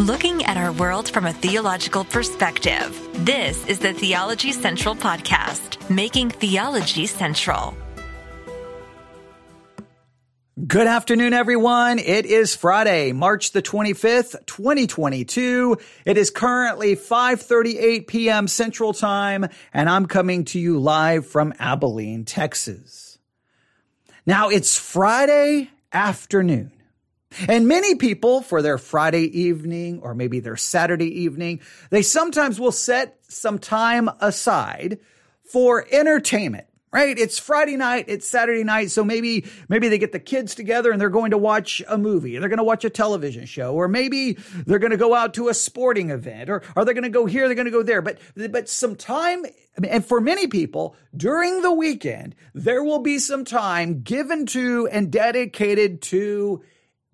looking at our world from a theological perspective. This is the Theology Central Podcast, making theology central. Good afternoon, everyone. It is Friday, March the 25th, 2022. It is currently 5.38 p.m. Central Time, and I'm coming to you live from Abilene, Texas. Now, it's Friday afternoon. And many people for their Friday evening or maybe their Saturday evening, they sometimes will set some time aside for entertainment right? It's Friday night, it's Saturday night, so maybe maybe they get the kids together and they're going to watch a movie, they're going to watch a television show, or maybe they're going to go out to a sporting event, or are they going to go here, they're going to go there. But but some time, and for many people during the weekend, there will be some time given to and dedicated to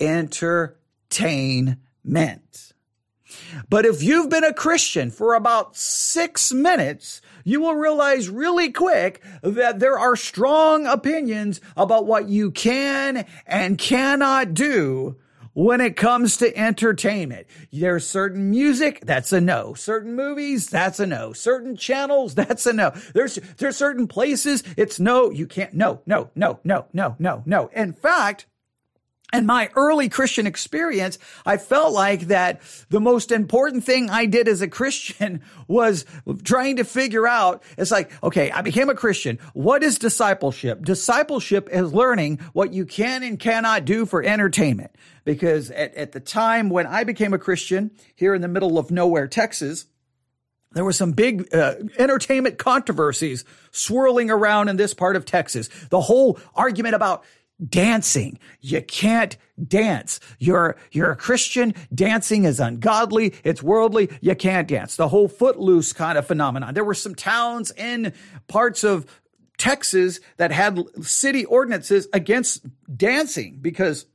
entertainment. But if you've been a Christian for about six minutes, you will realize really quick that there are strong opinions about what you can and cannot do when it comes to entertainment. There's certain music, that's a no. Certain movies, that's a no. Certain channels, that's a no. There's, there's certain places, it's no, you can't, no, no, no, no, no, no, no. In fact, and my early Christian experience, I felt like that the most important thing I did as a Christian was trying to figure out, it's like, okay, I became a Christian. What is discipleship? Discipleship is learning what you can and cannot do for entertainment. Because at, at the time when I became a Christian here in the middle of nowhere, Texas, there were some big uh, entertainment controversies swirling around in this part of Texas. The whole argument about dancing. You can't dance. You're, you're a Christian. Dancing is ungodly. It's worldly. You can't dance. The whole footloose kind of phenomenon. There were some towns in parts of Texas that had city ordinances against dancing because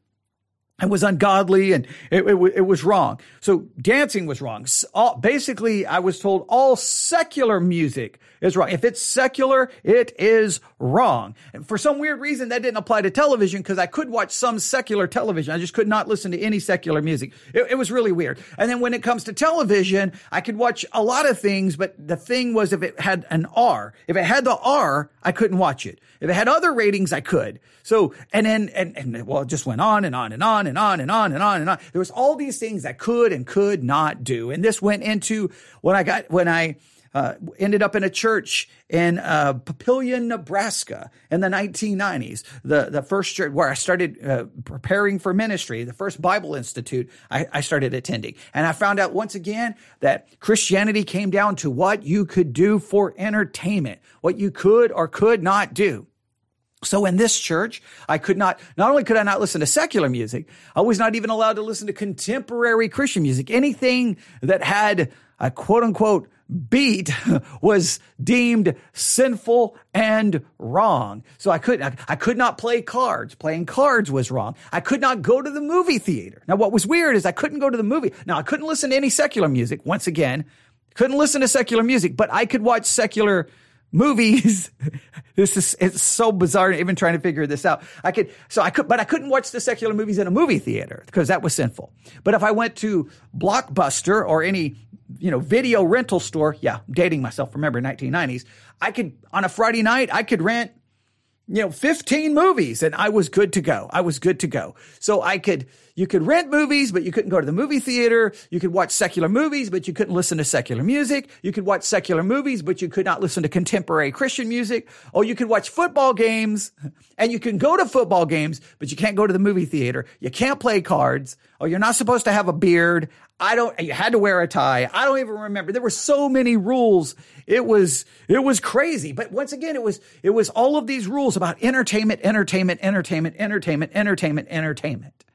it was ungodly and it, it, it, was wrong. So dancing was wrong. All, basically, I was told all secular music is wrong. If it's secular, it is wrong. And for some weird reason, that didn't apply to television because I could watch some secular television. I just could not listen to any secular music. It, it was really weird. And then when it comes to television, I could watch a lot of things, but the thing was if it had an R, if it had the R, I couldn't watch it. If it had other ratings, I could. So, and then, and, and well, it just went on and on and on and on and on and on and on. There was all these things I could and could not do. And this went into when I got, when I, uh, ended up in a church in uh, Papillion, Nebraska in the 1990s. The, the first church where I started uh, preparing for ministry, the first Bible Institute I, I started attending. And I found out once again that Christianity came down to what you could do for entertainment, what you could or could not do. So in this church, I could not, not only could I not listen to secular music, I was not even allowed to listen to contemporary Christian music. Anything that had a quote unquote beat was deemed sinful and wrong. So I could, I, I could not play cards. Playing cards was wrong. I could not go to the movie theater. Now what was weird is I couldn't go to the movie. Now I couldn't listen to any secular music. Once again, couldn't listen to secular music, but I could watch secular movies. this is it's so bizarre even trying to figure this out. I could so I could but I couldn't watch the secular movies in a movie theater because that was sinful. But if I went to Blockbuster or any you know video rental store, yeah, dating myself, remember 1990s, I could on a Friday night I could rent you know 15 movies and I was good to go. I was good to go. So I could you could rent movies, but you couldn't go to the movie theater. You could watch secular movies, but you couldn't listen to secular music. You could watch secular movies, but you could not listen to contemporary Christian music. Or you could watch football games and you can go to football games, but you can't go to the movie theater. You can't play cards or you're not supposed to have a beard. I don't, you had to wear a tie. I don't even remember. There were so many rules. It was, it was crazy. But once again, it was, it was all of these rules about entertainment, entertainment, entertainment, entertainment, entertainment, entertainment.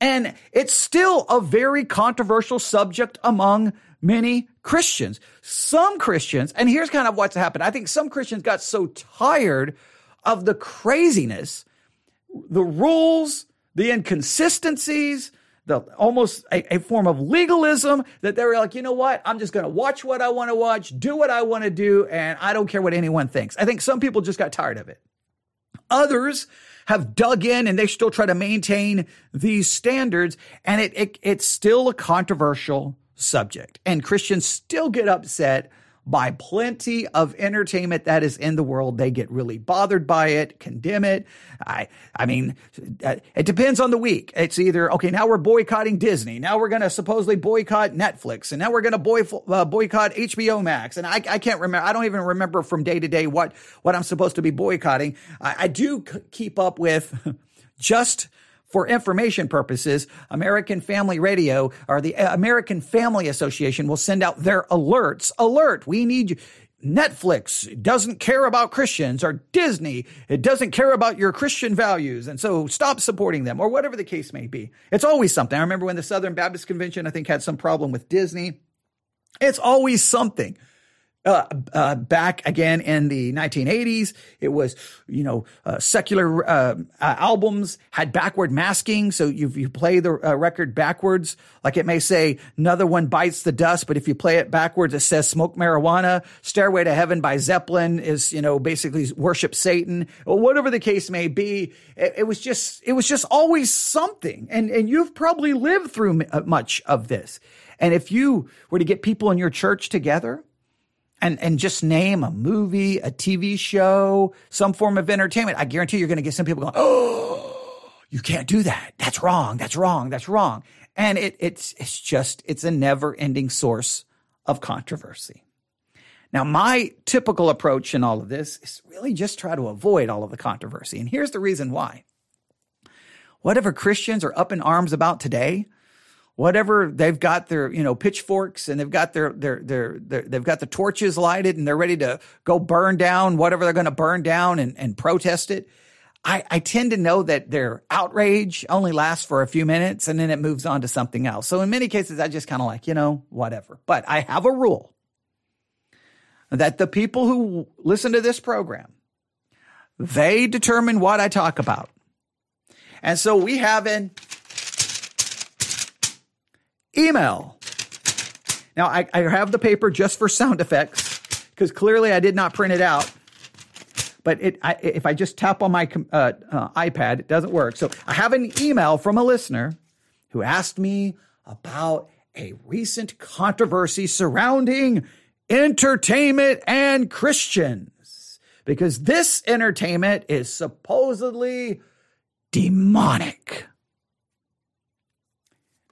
And it's still a very controversial subject among many Christians. Some Christians, and here's kind of what's happened. I think some Christians got so tired of the craziness, the rules, the inconsistencies, the almost a, a form of legalism that they were like, you know what? I'm just going to watch what I want to watch, do what I want to do, and I don't care what anyone thinks. I think some people just got tired of it. Others have dug in and they still try to maintain these standards. And it, it it's still a controversial subject. And Christians still get upset by plenty of entertainment that is in the world. They get really bothered by it, condemn it. I, I mean, uh, it depends on the week. It's either, okay, now we're boycotting Disney. Now we're going to supposedly boycott Netflix. And now we're going to boy, uh, boycott HBO Max. And I, I can't remember. I don't even remember from day to day what, what I'm supposed to be boycotting. I, I do c- keep up with just for information purposes, American Family Radio or the uh, American Family Association will send out their alerts. Alert, we need you. Netflix doesn't care about Christians or Disney, it doesn't care about your Christian values. And so stop supporting them or whatever the case may be. It's always something. I remember when the Southern Baptist Convention, I think, had some problem with Disney. It's always something uh, uh, back again in the 1980s. It was, you know, uh, secular uh, uh, albums had backward masking. So you, you play the uh, record backwards, like it may say, another one bites the dust. But if you play it backwards, it says smoke marijuana. Stairway to Heaven by Zeppelin is, you know, basically worship Satan or whatever the case may be. It, it was just, it was just always something. And, and you've probably lived through much of this. And if you were to get people in your church together, and, and just name a movie, a TV show, some form of entertainment, I guarantee you're going to get some people going, Oh, you can't do that. That's wrong. That's wrong. That's wrong. And it, it's, it's just, it's a never ending source of controversy. Now, my typical approach in all of this is really just try to avoid all of the controversy. And here's the reason why. Whatever Christians are up in arms about today, whatever they've got their you know pitchforks and they've got their, their their their, they've got the torches lighted and they're ready to go burn down whatever they're going to burn down and, and protest it. I, I tend to know that their outrage only lasts for a few minutes and then it moves on to something else. So in many cases i just kind of like you know whatever. But i have a rule that the people who listen to this program they determine what i talk about. And so we have in email. Now, I, I have the paper just for sound effects because clearly I did not print it out. But it, I, if I just tap on my uh, uh, iPad, it doesn't work. So I have an email from a listener who asked me about a recent controversy surrounding entertainment and Christians. Because this entertainment is supposedly demonic.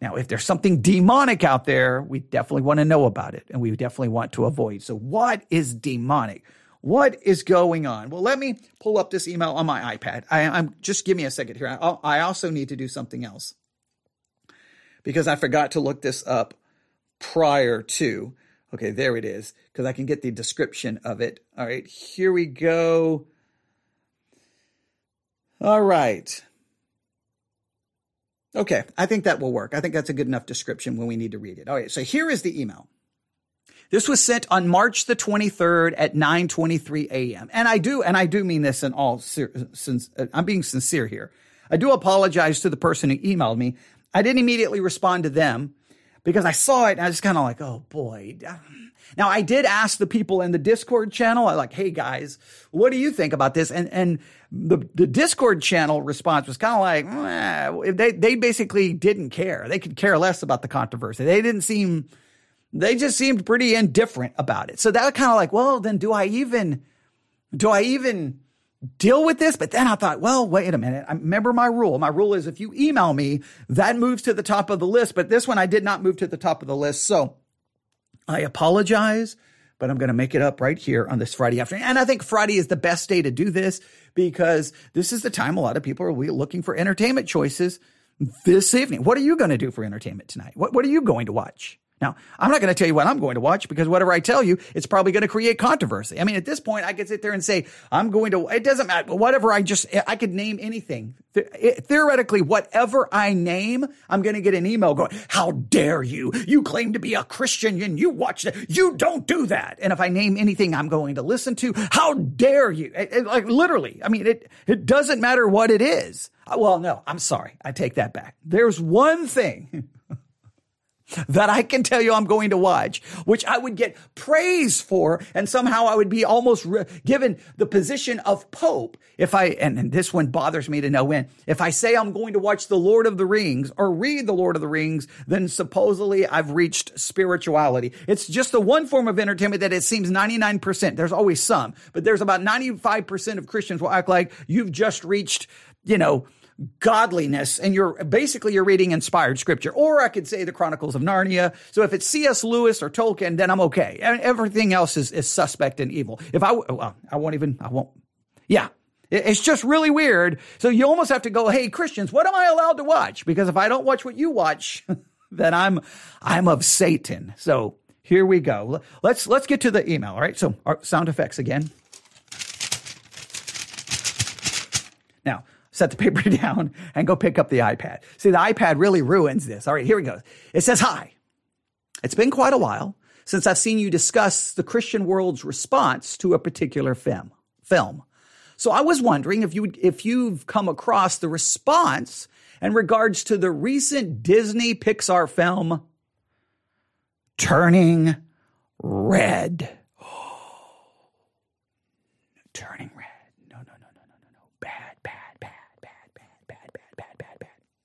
Now, if there's something demonic out there, we definitely want to know about it and we definitely want to avoid. So, what is demonic? What is going on? Well, let me pull up this email on my iPad. I, am just give me a second here. I, I also need to do something else because I forgot to look this up prior to. Okay, there it is because I can get the description of it. All right, here we go. All right. Okay, I think that will work. I think that's a good enough description when we need to read it. All right, so here is the email. This was sent on March the 23rd at 9:23 a.m. And I do and I do mean this in all since uh, I'm being sincere here. I do apologize to the person who emailed me. I didn't immediately respond to them because I saw it and I was kind of like, "Oh boy, now, I did ask the people in the Discord channel, I like, hey guys, what do you think about this? And and the the Discord channel response was kind of like, they they basically didn't care. They could care less about the controversy. They didn't seem, they just seemed pretty indifferent about it. So that kind of like, well, then do I even, do I even deal with this? But then I thought, well, wait a minute. I remember my rule. My rule is if you email me, that moves to the top of the list. But this one I did not move to the top of the list. So I apologize, but I'm going to make it up right here on this Friday afternoon. And I think Friday is the best day to do this because this is the time a lot of people are looking for entertainment choices this evening. What are you going to do for entertainment tonight? What, what are you going to watch? Now, I'm not going to tell you what I'm going to watch because whatever I tell you, it's probably going to create controversy. I mean, at this point, I could sit there and say, I'm going to, it doesn't matter. Whatever I just, I could name anything. Theoretically, whatever I name, I'm going to get an email going, how dare you? You claim to be a Christian and you watch that. You don't do that. And if I name anything I'm going to listen to, how dare you? It, it, like literally, I mean, it, it doesn't matter what it is. Well, no, I'm sorry. I take that back. There's one thing that I can tell you I'm going to watch, which I would get praise for, and somehow I would be almost re- given the position of Pope if I, and, and this one bothers me to no end, if I say I'm going to watch The Lord of the Rings or read The Lord of the Rings, then supposedly I've reached spirituality. It's just the one form of entertainment that it seems 99%. There's always some, but there's about 95% of Christians will act like you've just reached, you know, godliness and you're basically you're reading inspired scripture. Or i could say the chronicles of narnia. So if it's cs lewis or tolkien then i'm okay. And everything else is, is suspect and evil. If i oh, well, i won't even i won't. Yeah. It's just really weird. So you almost have to go hey christians what am i allowed to watch? Because if i don't watch what you watch then i'm i'm of satan. So here we go. Let's let's get to the email. All right. So sound effects again. Now set the paper down and go pick up the iPad. See, the iPad really ruins this. All right, here we go. It says, Hi. It's been quite a while since I've seen you discuss the Christian world's response to a particular film. Film. So I was wondering if you if you've come across the response in regards to the recent Disney Pixar film Turning Red. Turning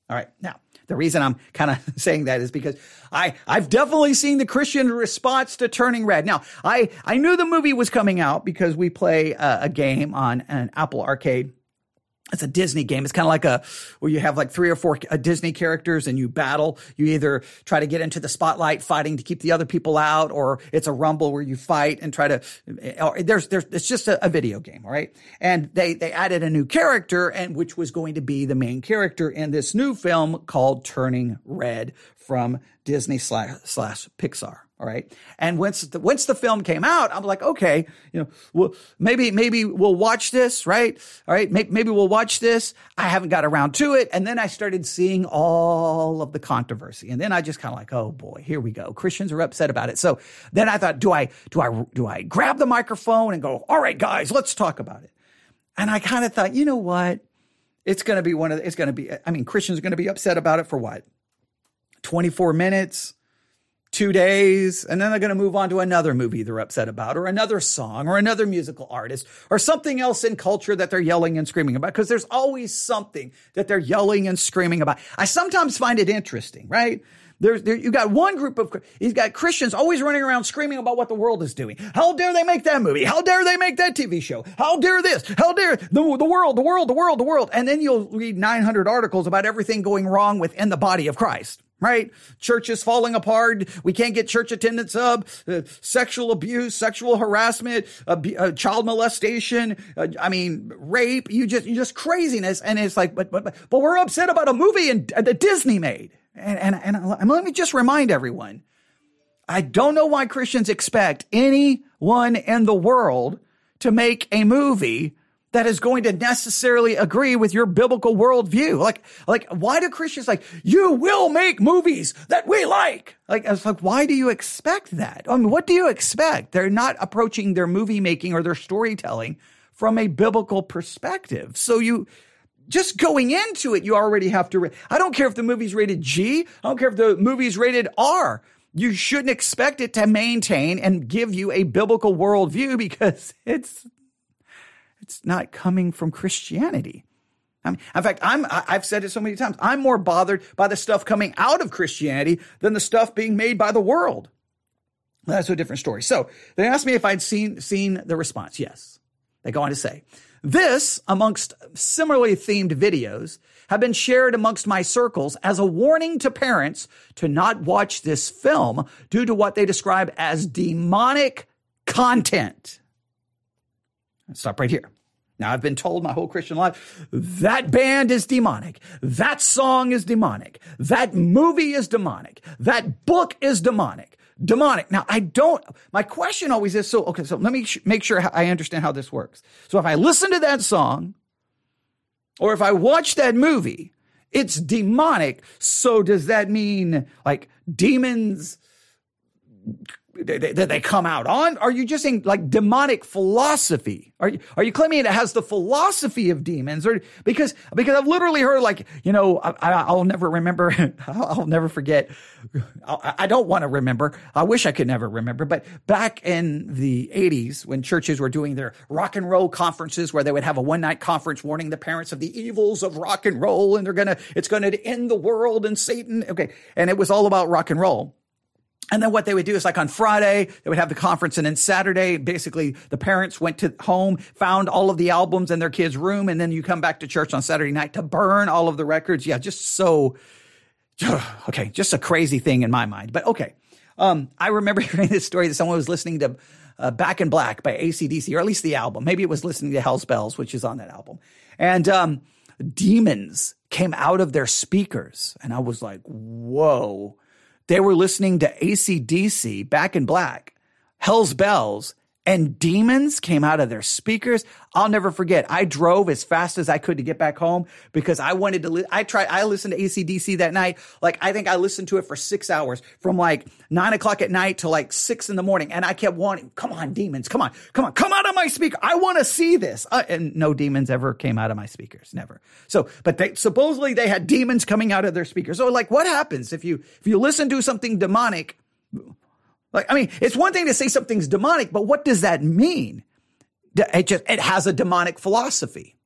All right. Now, the reason I'm kind of saying that is because I, I've definitely seen the Christian response to Turning Red. Now, I, I knew the movie was coming out because we play a, a game on an Apple Arcade it's a Disney game. It's kind of like a where you have like three or four uh, Disney characters and you battle. You either try to get into the spotlight fighting to keep the other people out, or it's a rumble where you fight and try to. Or there's there's it's just a, a video game, all right? And they they added a new character, and which was going to be the main character in this new film called Turning Red from Disney slash, slash Pixar. All right. And once the, once the film came out, I'm like, okay, you know, well, maybe, maybe we'll watch this, right? All right. Maybe, maybe we'll watch this. I haven't got around to it. And then I started seeing all of the controversy. And then I just kind of like, oh boy, here we go. Christians are upset about it. So then I thought, do I, do I, do I grab the microphone and go, all right, guys, let's talk about it. And I kind of thought, you know what? It's going to be one of, the, it's going to be, I mean, Christians are going to be upset about it for what? 24 minutes? two days, and then they're going to move on to another movie they're upset about, or another song, or another musical artist, or something else in culture that they're yelling and screaming about, because there's always something that they're yelling and screaming about. I sometimes find it interesting, right? There's, there, you got one group of, you've got Christians always running around screaming about what the world is doing. How dare they make that movie? How dare they make that TV show? How dare this? How dare the, the world, the world, the world, the world. And then you'll read 900 articles about everything going wrong within the body of Christ right? Churches falling apart. We can't get church attendance up. Uh, sexual abuse, sexual harassment, uh, uh, child molestation. Uh, I mean, rape. You just, you just craziness. And it's like, but, but, but, we're upset about a movie and uh, that Disney made. And, and, and, and let me just remind everyone. I don't know why Christians expect anyone in the world to make a movie that is going to necessarily agree with your biblical worldview. Like, like, why do Christians like, you will make movies that we like? Like, it's like, why do you expect that? I mean, what do you expect? They're not approaching their movie making or their storytelling from a biblical perspective. So you, just going into it, you already have to, I don't care if the movie's rated G. I don't care if the movie's rated R. You shouldn't expect it to maintain and give you a biblical worldview because it's it's not coming from Christianity. I mean, in fact, I'm, I've said it so many times. I'm more bothered by the stuff coming out of Christianity than the stuff being made by the world. That's a different story. So they asked me if I'd seen, seen the response. Yes. They go on to say, this, amongst similarly themed videos, have been shared amongst my circles as a warning to parents to not watch this film due to what they describe as demonic content. Stop right here. Now, I've been told my whole Christian life that band is demonic. That song is demonic. That movie is demonic. That book is demonic. Demonic. Now, I don't, my question always is so, okay, so let me sh- make sure I understand how this works. So if I listen to that song or if I watch that movie, it's demonic. So does that mean like demons they, they, come out on? Are you just saying like demonic philosophy? Are you, are you claiming it has the philosophy of demons or because, because I've literally heard like, you know, I, will never remember. I'll, never forget. I, I don't want to remember. I wish I could never remember, but back in the eighties when churches were doing their rock and roll conferences where they would have a one night conference warning the parents of the evils of rock and roll and they're to, it's to end the world and Satan. Okay. And it was all about rock and roll. And then what they would do is like on Friday, they would have the conference. And then Saturday, basically the parents went to home, found all of the albums in their kids' room. And then you come back to church on Saturday night to burn all of the records. Yeah, just so, okay, just a crazy thing in my mind. But okay. Um, I remember hearing this story that someone was listening to uh, Back in Black by ACDC, or at least the album. Maybe it was listening to Hell's Bells, which is on that album. And, um, demons came out of their speakers. And I was like, whoa they were listening to ACDC back in black, Hell's Bells, and demons came out of their speakers. I'll never forget. I drove as fast as I could to get back home because I wanted to, li- I tried, I listened to ACDC that night. Like, I think I listened to it for six hours from like nine o'clock at night to like six in the morning. And I kept wanting, come on, demons, come on, come on, come out of my speaker. I want to see this. Uh, and no demons ever came out of my speakers. Never. So, but they, supposedly they had demons coming out of their speakers. So like, what happens if you, if you listen to something demonic? Like, I mean, it's one thing to say something's demonic, but what does that mean? It just, it has a demonic philosophy.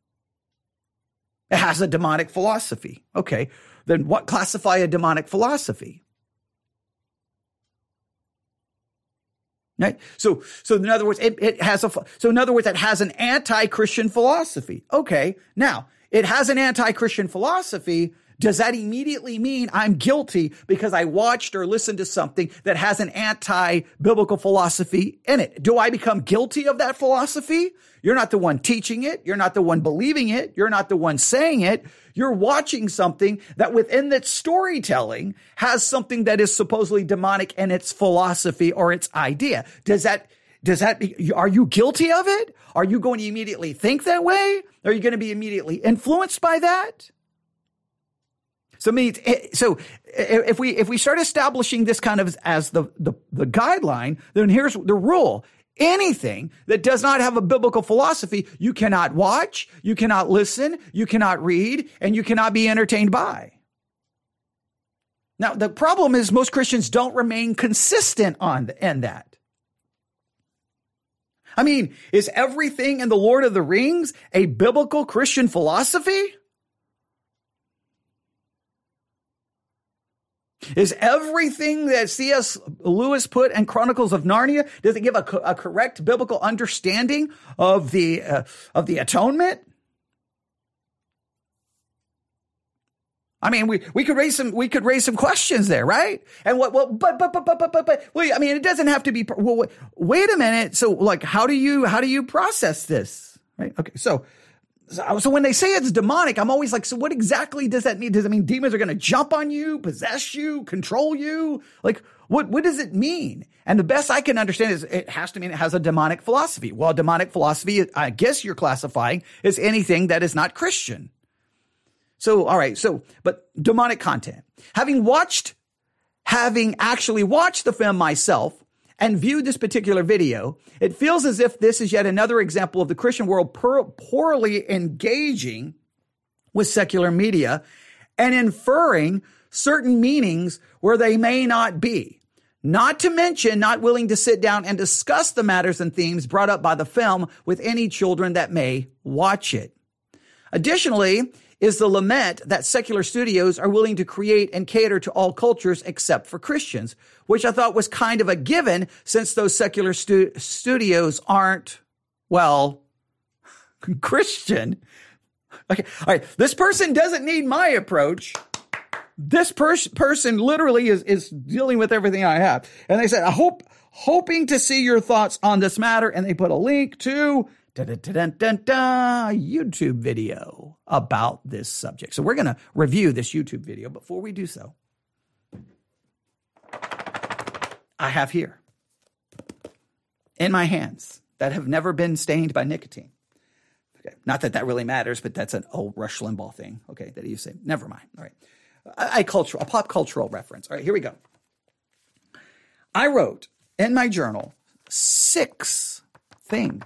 It has a demonic philosophy. Okay. Then what classify a demonic philosophy? Right. So, so in other words, it, it has a, so in other words, it has an anti-Christian philosophy. Okay. Now, it has an anti-Christian philosophy does that immediately mean I'm guilty because I watched or listened to something that has an anti-biblical philosophy in it? Do I become guilty of that philosophy? You're not the one teaching it. You're not the one believing it. You're not the one saying it. You're watching something that within that storytelling has something that is supposedly demonic in its philosophy or its idea. Does that does that are you guilty of it? Are you going to immediately think that way? Are you going to be immediately influenced by that? So, me, eh, so eh, eh, if we if we start establishing this kind of as the, the the guideline, then here's the rule: anything that does not have a biblical philosophy, you cannot watch, you cannot listen, you cannot read, and you cannot be entertained by. Now, the problem is most Christians don't remain consistent on the, in that. I mean, is everything in the Lord of the Rings a biblical Christian philosophy? Is everything that C.S. Lewis put in Chronicles of Narnia does it give a, a correct biblical understanding of the uh, of the atonement? I mean, we, we could raise some we could raise some questions there, right? And what? Well, but but but but but but but wait. I mean, it doesn't have to be. Well, wait a minute. So, like, how do you how do you process this? Right? Okay. So, so when they say it's demonic, I'm always like, so what exactly does that mean? Does it mean demons are going to jump on you, possess you, control you? Like, what, what does it mean? And the best I can understand is it has to mean it has a demonic philosophy. Well, demonic philosophy, I guess you're classifying as anything that is not Christian. So, all right. So, but demonic content. Having watched, having actually watched the film myself, and viewed this particular video, it feels as if this is yet another example of the Christian world poorly engaging with secular media and inferring certain meanings where they may not be. Not to mention not willing to sit down and discuss the matters and themes brought up by the film with any children that may watch it. Additionally, is the lament that secular studios are willing to create and cater to all cultures except for Christians, which I thought was kind of a given since those secular stu- studios aren't, well, Christian. Okay. All right. This person doesn't need my approach. This pers- person literally is, is dealing with everything I have. And they said, I hope, hoping to see your thoughts on this matter. And they put a link to YouTube video about this subject. So we're going to review this YouTube video. Before we do so, I have here in my hands that have never been stained by nicotine. Okay. Not that that really matters, but that's an old Rush Limbaugh thing. Okay, that to say. Never mind. All right, a, a cultural, a pop cultural reference. All right, here we go. I wrote in my journal six things.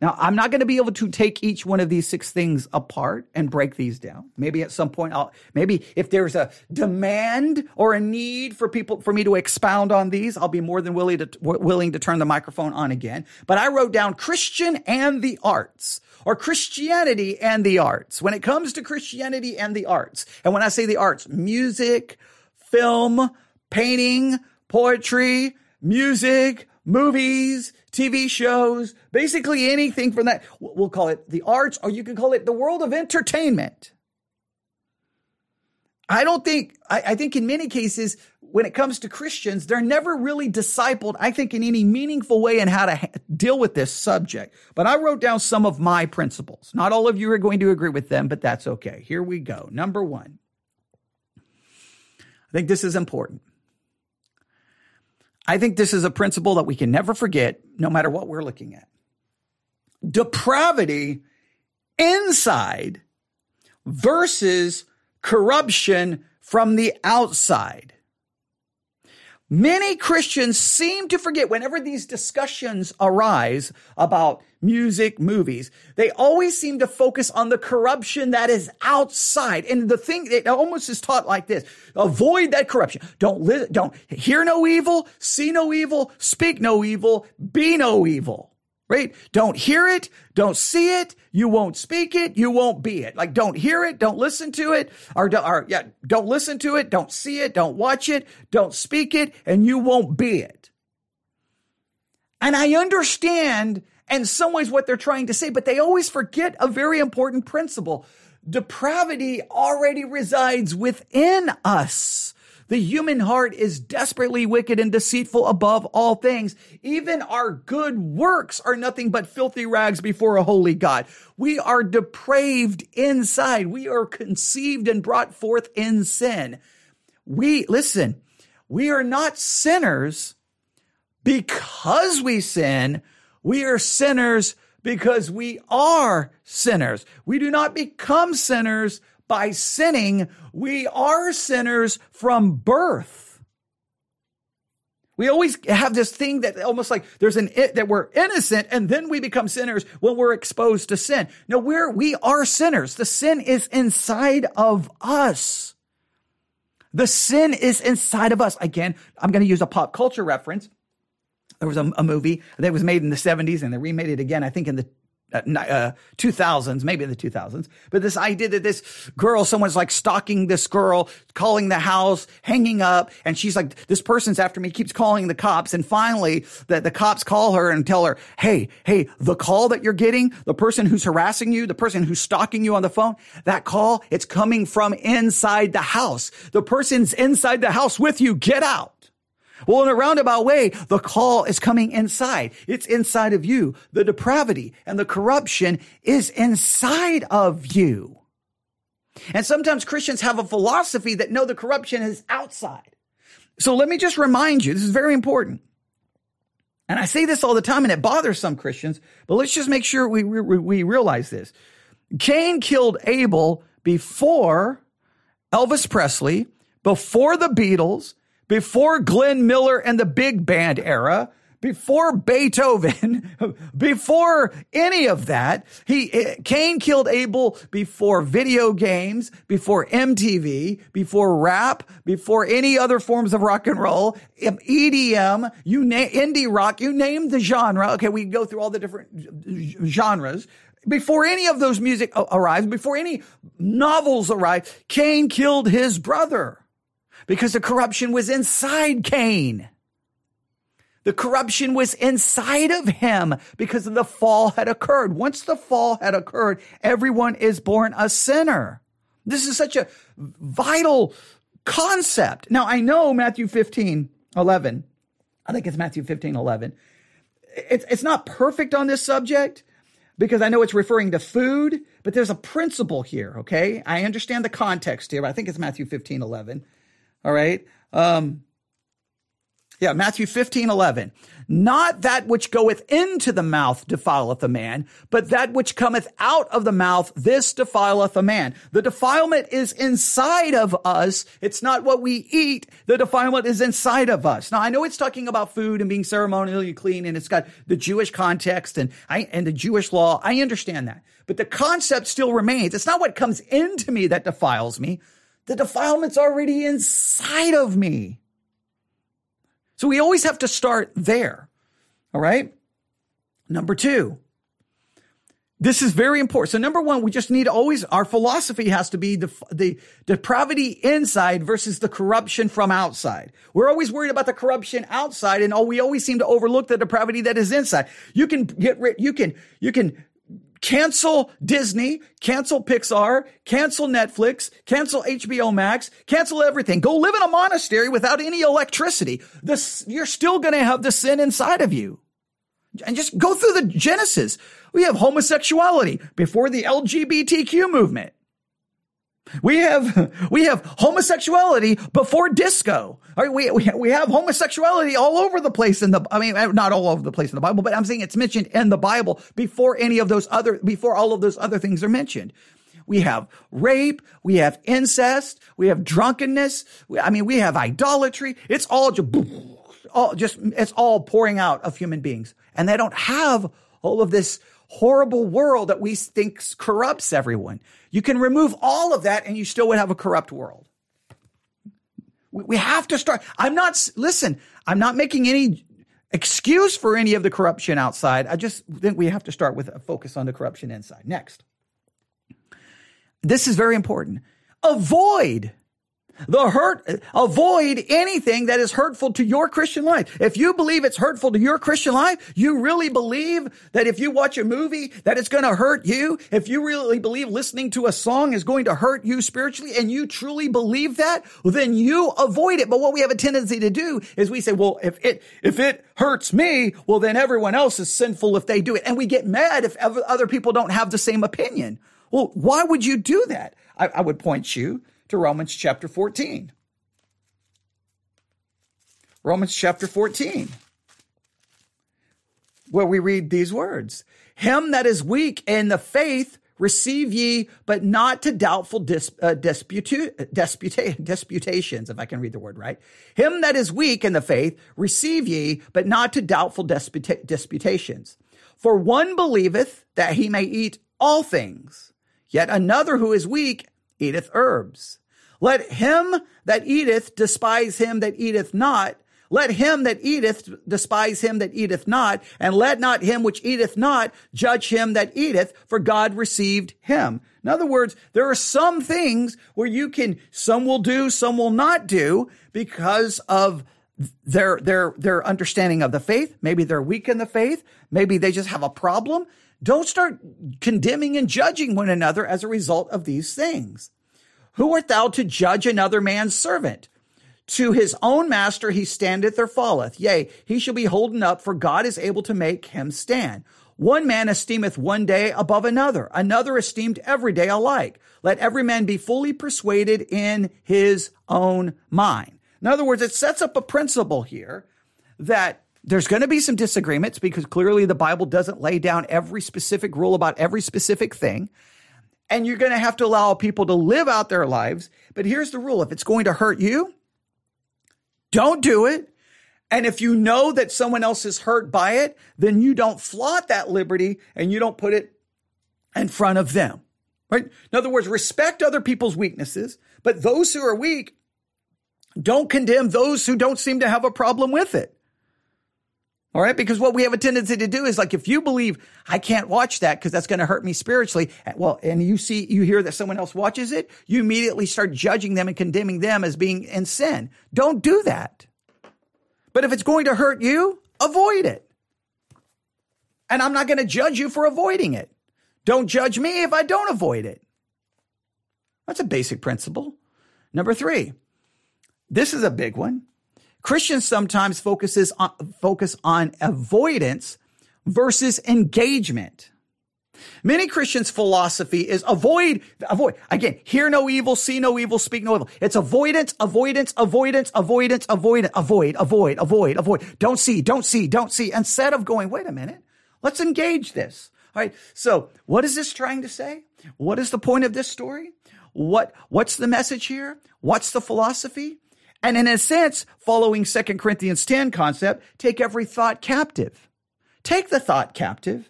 Now, I'm not going to be able to take each one of these six things apart and break these down. Maybe at some point, I'll, maybe if there's a demand or a need for people, for me to expound on these, I'll be more than willing to, willing to turn the microphone on again. But I wrote down Christian and the arts or Christianity and the arts. When it comes to Christianity and the arts, and when I say the arts, music, film, painting, poetry, music, movies, TV shows, basically anything from that. We'll call it the arts, or you can call it the world of entertainment. I don't think, I, I, think in many cases, when it comes to Christians, they're never really discipled, I think, in any meaningful way in how to ha- deal with this subject. But I wrote down some of my principles. Not all of you are going to agree with them, but that's okay. Here we go. Number one. I think this is important. I think this is a principle that we can never forget, no matter what we're looking at. Depravity inside versus corruption from the outside. Many Christians seem to forget whenever these discussions arise about music, movies, they always seem to focus on the corruption that is outside. And the thing, it almost is taught like this. Avoid that corruption. Don't li- don't hear no evil, see no evil, speak no evil, be no evil right? Don't hear it, don't see it, you won't speak it, you won't be it. Like don't hear it, don't listen to it, or, or yeah, don't listen to it, don't see it, don't watch it, don't speak it, and you won't be it. And I understand in some ways what they're trying to say, but they always forget a very important principle. Depravity already resides within us. The human heart is desperately wicked and deceitful above all things. Even our good works are nothing but filthy rags before a holy God. We are depraved inside. We are conceived and brought forth in sin. We, listen, we are not sinners because we sin. We are sinners because we are sinners. We do not become sinners by sinning, we are sinners from birth. We always have this thing that almost like there's an it that we're innocent and then we become sinners when we're exposed to sin. No, we're we are sinners. The sin is inside of us. The sin is inside of us. Again, I'm going to use a pop culture reference. There was a, a movie that was made in the 70s and they remade it again, I think in the uh, 2000s, uh, maybe in the 2000s, but this idea that this girl, someone's like stalking this girl, calling the house, hanging up, and she's like, this person's after me, keeps calling the cops, and finally the, the cops call her and tell her, hey, hey, the call that you're getting, the person who's harassing you, the person who's stalking you on the phone, that call, it's coming from inside the house. The person's inside the house with you, get out. Well, in a roundabout way, the call is coming inside. It's inside of you. The depravity and the corruption is inside of you. And sometimes Christians have a philosophy that no, the corruption is outside. So let me just remind you, this is very important. And I say this all the time and it bothers some Christians, but let's just make sure we, we, we realize this. Cain killed Abel before Elvis Presley, before the Beatles, before Glenn Miller and the big band era, before Beethoven, before any of that, he eh, Cain killed Abel before video games, before MTV, before rap, before any other forms of rock and roll, EDM, you name indie rock, you name the genre. Okay, we go through all the different genres. Before any of those music arrived, before any novels arrived, Cain killed his brother because the corruption was inside Cain. The corruption was inside of him because of the fall had occurred. Once the fall had occurred, everyone is born a sinner. This is such a vital concept. Now, I know Matthew 15, 11. I think it's Matthew 15, 11. It's, it's not perfect on this subject because I know it's referring to food, but there's a principle here, okay? I understand the context here, but I think it's Matthew 15, 11. All right. Um, Yeah, Matthew 15, 11. Not that which goeth into the mouth defileth a man, but that which cometh out of the mouth, this defileth a man. The defilement is inside of us. It's not what we eat. The defilement is inside of us. Now, I know it's talking about food and being ceremonially clean and it's got the Jewish context and I, and the Jewish law. I understand that. But the concept still remains. It's not what comes into me that defiles me. The defilement's already inside of me. So we always have to start there. All right. Number two, this is very important. So number one, we just need always, our philosophy has to be the, the depravity inside versus the corruption from outside. We're always worried about the corruption outside and all, we always seem to overlook the depravity that is inside. You can get rid, you can, you can cancel Disney, cancel Pixar, cancel Netflix, cancel HBO Max, cancel everything. Go live in a monastery without any electricity. This, you're still going to have the sin inside of you. And just go through the Genesis. We have homosexuality before the LGBTQ movement. We have, we have homosexuality before disco. Right, we, we, we have homosexuality all over the place in the, I mean, uh, not all over the place in the Bible, but I'm saying it's mentioned in the Bible before any of those other, before all of those other things are mentioned. We have rape. We have incest. We have drunkenness. I mean, we have idolatry. It's all just, all just, it's all pouring out of human beings. And they don't have all of this horrible world that we think corrupts everyone. You can remove all of that and you still would have a corrupt world. We have to start. I'm not, listen, I'm not making any excuse for any of the corruption outside. I just think we have to start with a focus on the corruption inside. Next. This is very important. Avoid the hurt, avoid anything that is hurtful to your Christian life. If you believe it's hurtful to your Christian life, you really believe that if you watch a movie that it's going to hurt you, if you really believe listening to a song is going to hurt you spiritually and you truly believe that, well, then you avoid it. But what we have a tendency to do is we say, well, if it, if it hurts me, well, then everyone else is sinful if they do it. And we get mad if other people don't have the same opinion. Well, why would you do that? I, I would point you to Romans chapter 14. Romans chapter 14, where we read these words Him that is weak in the faith receive ye, but not to doubtful dis, uh, disputa, disputa, disputations, if I can read the word right. Him that is weak in the faith receive ye, but not to doubtful disputa, disputations. For one believeth that he may eat all things, yet another who is weak eateth herbs. Let him that eateth despise him that eateth not. Let him that eateth despise him that eateth not, and let not him which eateth not judge him that eateth, for God received him. In other words, there are some things where you can, some will do, some will not do because of their, their, their understanding of the faith. Maybe they're weak in the faith. Maybe they just have a problem. Don't start condemning and judging one another as a result of these things. Who art thou to judge another man's servant? To his own master he standeth or falleth. Yea, he shall be holden up, for God is able to make him stand. One man esteemeth one day above another, another esteemed every day alike. Let every man be fully persuaded in his own mind. In other words, it sets up a principle here that there's going to be some disagreements because clearly the Bible doesn't lay down every specific rule about every specific thing and you're going to have to allow people to live out their lives. But here's the rule if it's going to hurt you, don't do it. And if you know that someone else is hurt by it, then you don't flaunt that liberty and you don't put it in front of them. Right? In other words, respect other people's weaknesses, but those who are weak, don't condemn those who don't seem to have a problem with it. All right. Because what we have a tendency to do is like, if you believe I can't watch that because that's going to hurt me spiritually. Eh, well, and you see, you hear that someone else watches it, you immediately start judging them and condemning them as being in sin. Don't do that. But if it's going to hurt you, avoid it. And I'm not going to judge you for avoiding it. Don't judge me if I don't avoid it. That's a basic principle. Number three, this is a big one. Christians sometimes focuses on, focus on avoidance versus engagement. Many Christians' philosophy is avoid, avoid. Again, hear no evil, see no evil, speak no evil. It's avoidance, avoidance, avoidance, avoidance, avoid, avoid, avoid, avoid, avoid. Don't see, don't see, don't see. Instead of going, wait a minute, let's engage this. All right. So what is this trying to say? What is the point of this story? What, what's the message here? What's the philosophy? And in a sense, following 2 Corinthians 10 concept, take every thought captive. Take the thought captive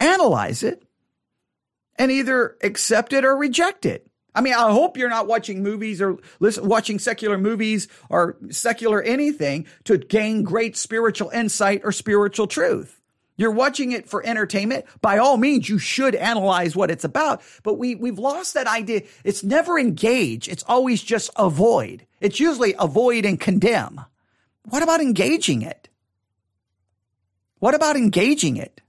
analyze it, and either accept it or reject it. I mean, I hope you're not watching movies or listen, watching secular movies or secular anything to gain great spiritual insight or spiritual truth. You're watching it for entertainment. By all means, you should analyze what it's about. But we, we've lost that idea. It's never engage. It's always just avoid. It's usually avoid and condemn. What about engaging it? What about engaging it?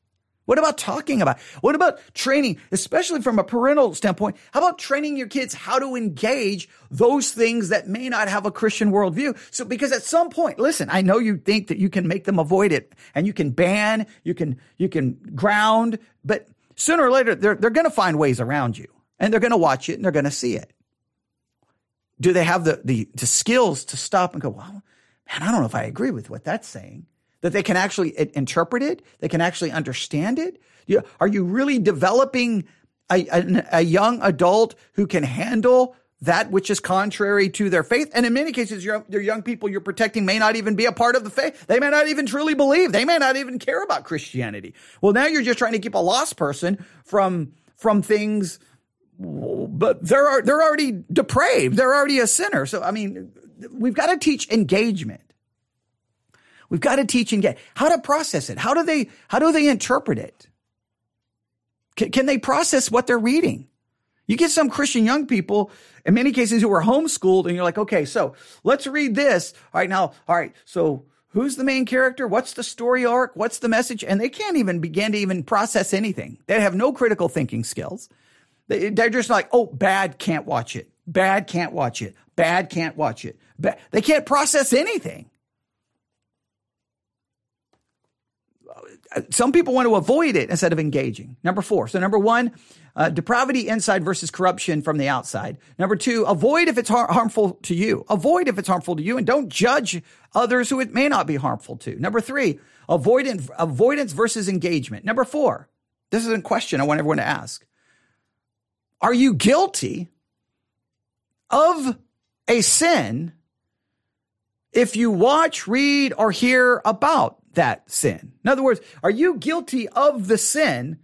What about talking about? What about training, especially from a parental standpoint? How about training your kids how to engage those things that may not have a Christian worldview? So, because at some point, listen, I know you think that you can make them avoid it and you can ban, you can, you can ground, but sooner or later, they're, they're going to find ways around you and they're going to watch it and they're going to see it. Do they have the, the, the skills to stop and go, well, man, I don't know if I agree with what that's saying that they can actually interpret it, they can actually understand it? Are you really developing a, a, a, young adult who can handle that which is contrary to their faith? And in many cases, your, your young people you're protecting may not even be a part of the faith. They may not even truly believe. They may not even care about Christianity. Well, now you're just trying to keep a lost person from from things but they're they're already depraved. They're already a sinner. So I mean, we've got to teach engagement. We've got to teach and get how to process it. How do they, how do they interpret it? Can, can they process what they're reading? You get some Christian young people, in many cases, who are homeschooled, and you're like, okay, so let's read this. All right, now, all right, so who's the main character? What's the story arc? What's the message? And they can't even begin to even process anything. They have no critical thinking skills. They're just like, oh, bad, can't watch it. Bad, can't watch it. Bad, can't watch it. Bad. They can't process anything. Some people want to avoid it instead of engaging. Number four. So number one, uh, depravity inside versus corruption from the outside. Number two, avoid if it's har- harmful to you. Avoid if it's harmful to you and don't judge others who it may not be harmful to. Number three, avoidance, avoidance versus engagement. Number four, this is a question I want everyone to ask. Are you guilty of a sin if you watch, read, or hear about that sin. In other words, are you guilty of the sin?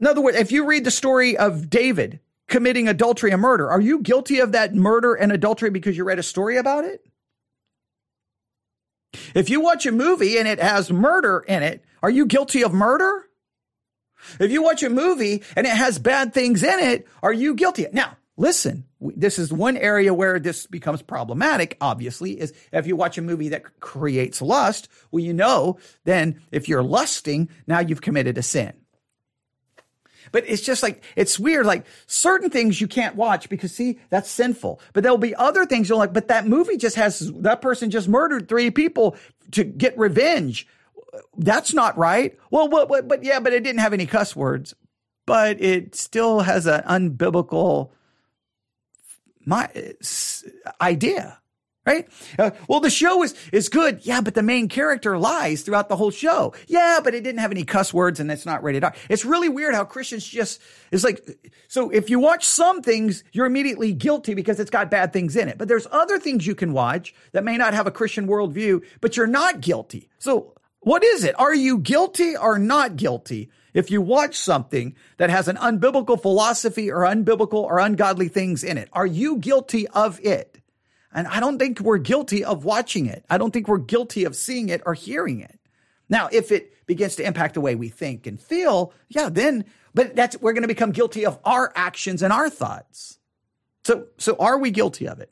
In other words, if you read the story of David committing adultery and murder, are you guilty of that murder and adultery because you read a story about it? If you watch a movie and it has murder in it, are you guilty of murder? If you watch a movie and it has bad things in it, are you guilty? Now, listen, this is one area where this becomes problematic, obviously, is if you watch a movie that creates lust, well, you know, then if you're lusting, now you've committed a sin. But it's just like, it's weird. Like certain things you can't watch because see, that's sinful. But there'll be other things you're like, but that movie just has, that person just murdered three people to get revenge. That's not right. Well, but, but, but yeah, but it didn't have any cuss words, but it still has an unbiblical my idea right? Uh, well, the show is is good, yeah, but the main character lies throughout the whole show, yeah, but it didn't have any cuss words and it's not rated R. It's really weird how Christians just it's like. So if you watch some things, you're immediately guilty because it's got bad things in it. But there's other things you can watch that may not have a Christian worldview, but you're not guilty. So what is it? Are you guilty or not guilty? If you watch something that has an unbiblical philosophy or unbiblical or ungodly things in it, are you guilty of it? And I don't think we're guilty of watching it. I don't think we're guilty of seeing it or hearing it. Now, if it begins to impact the way we think and feel, yeah, then, but that's, we're going to become guilty of our actions and our thoughts. So, so are we guilty of it?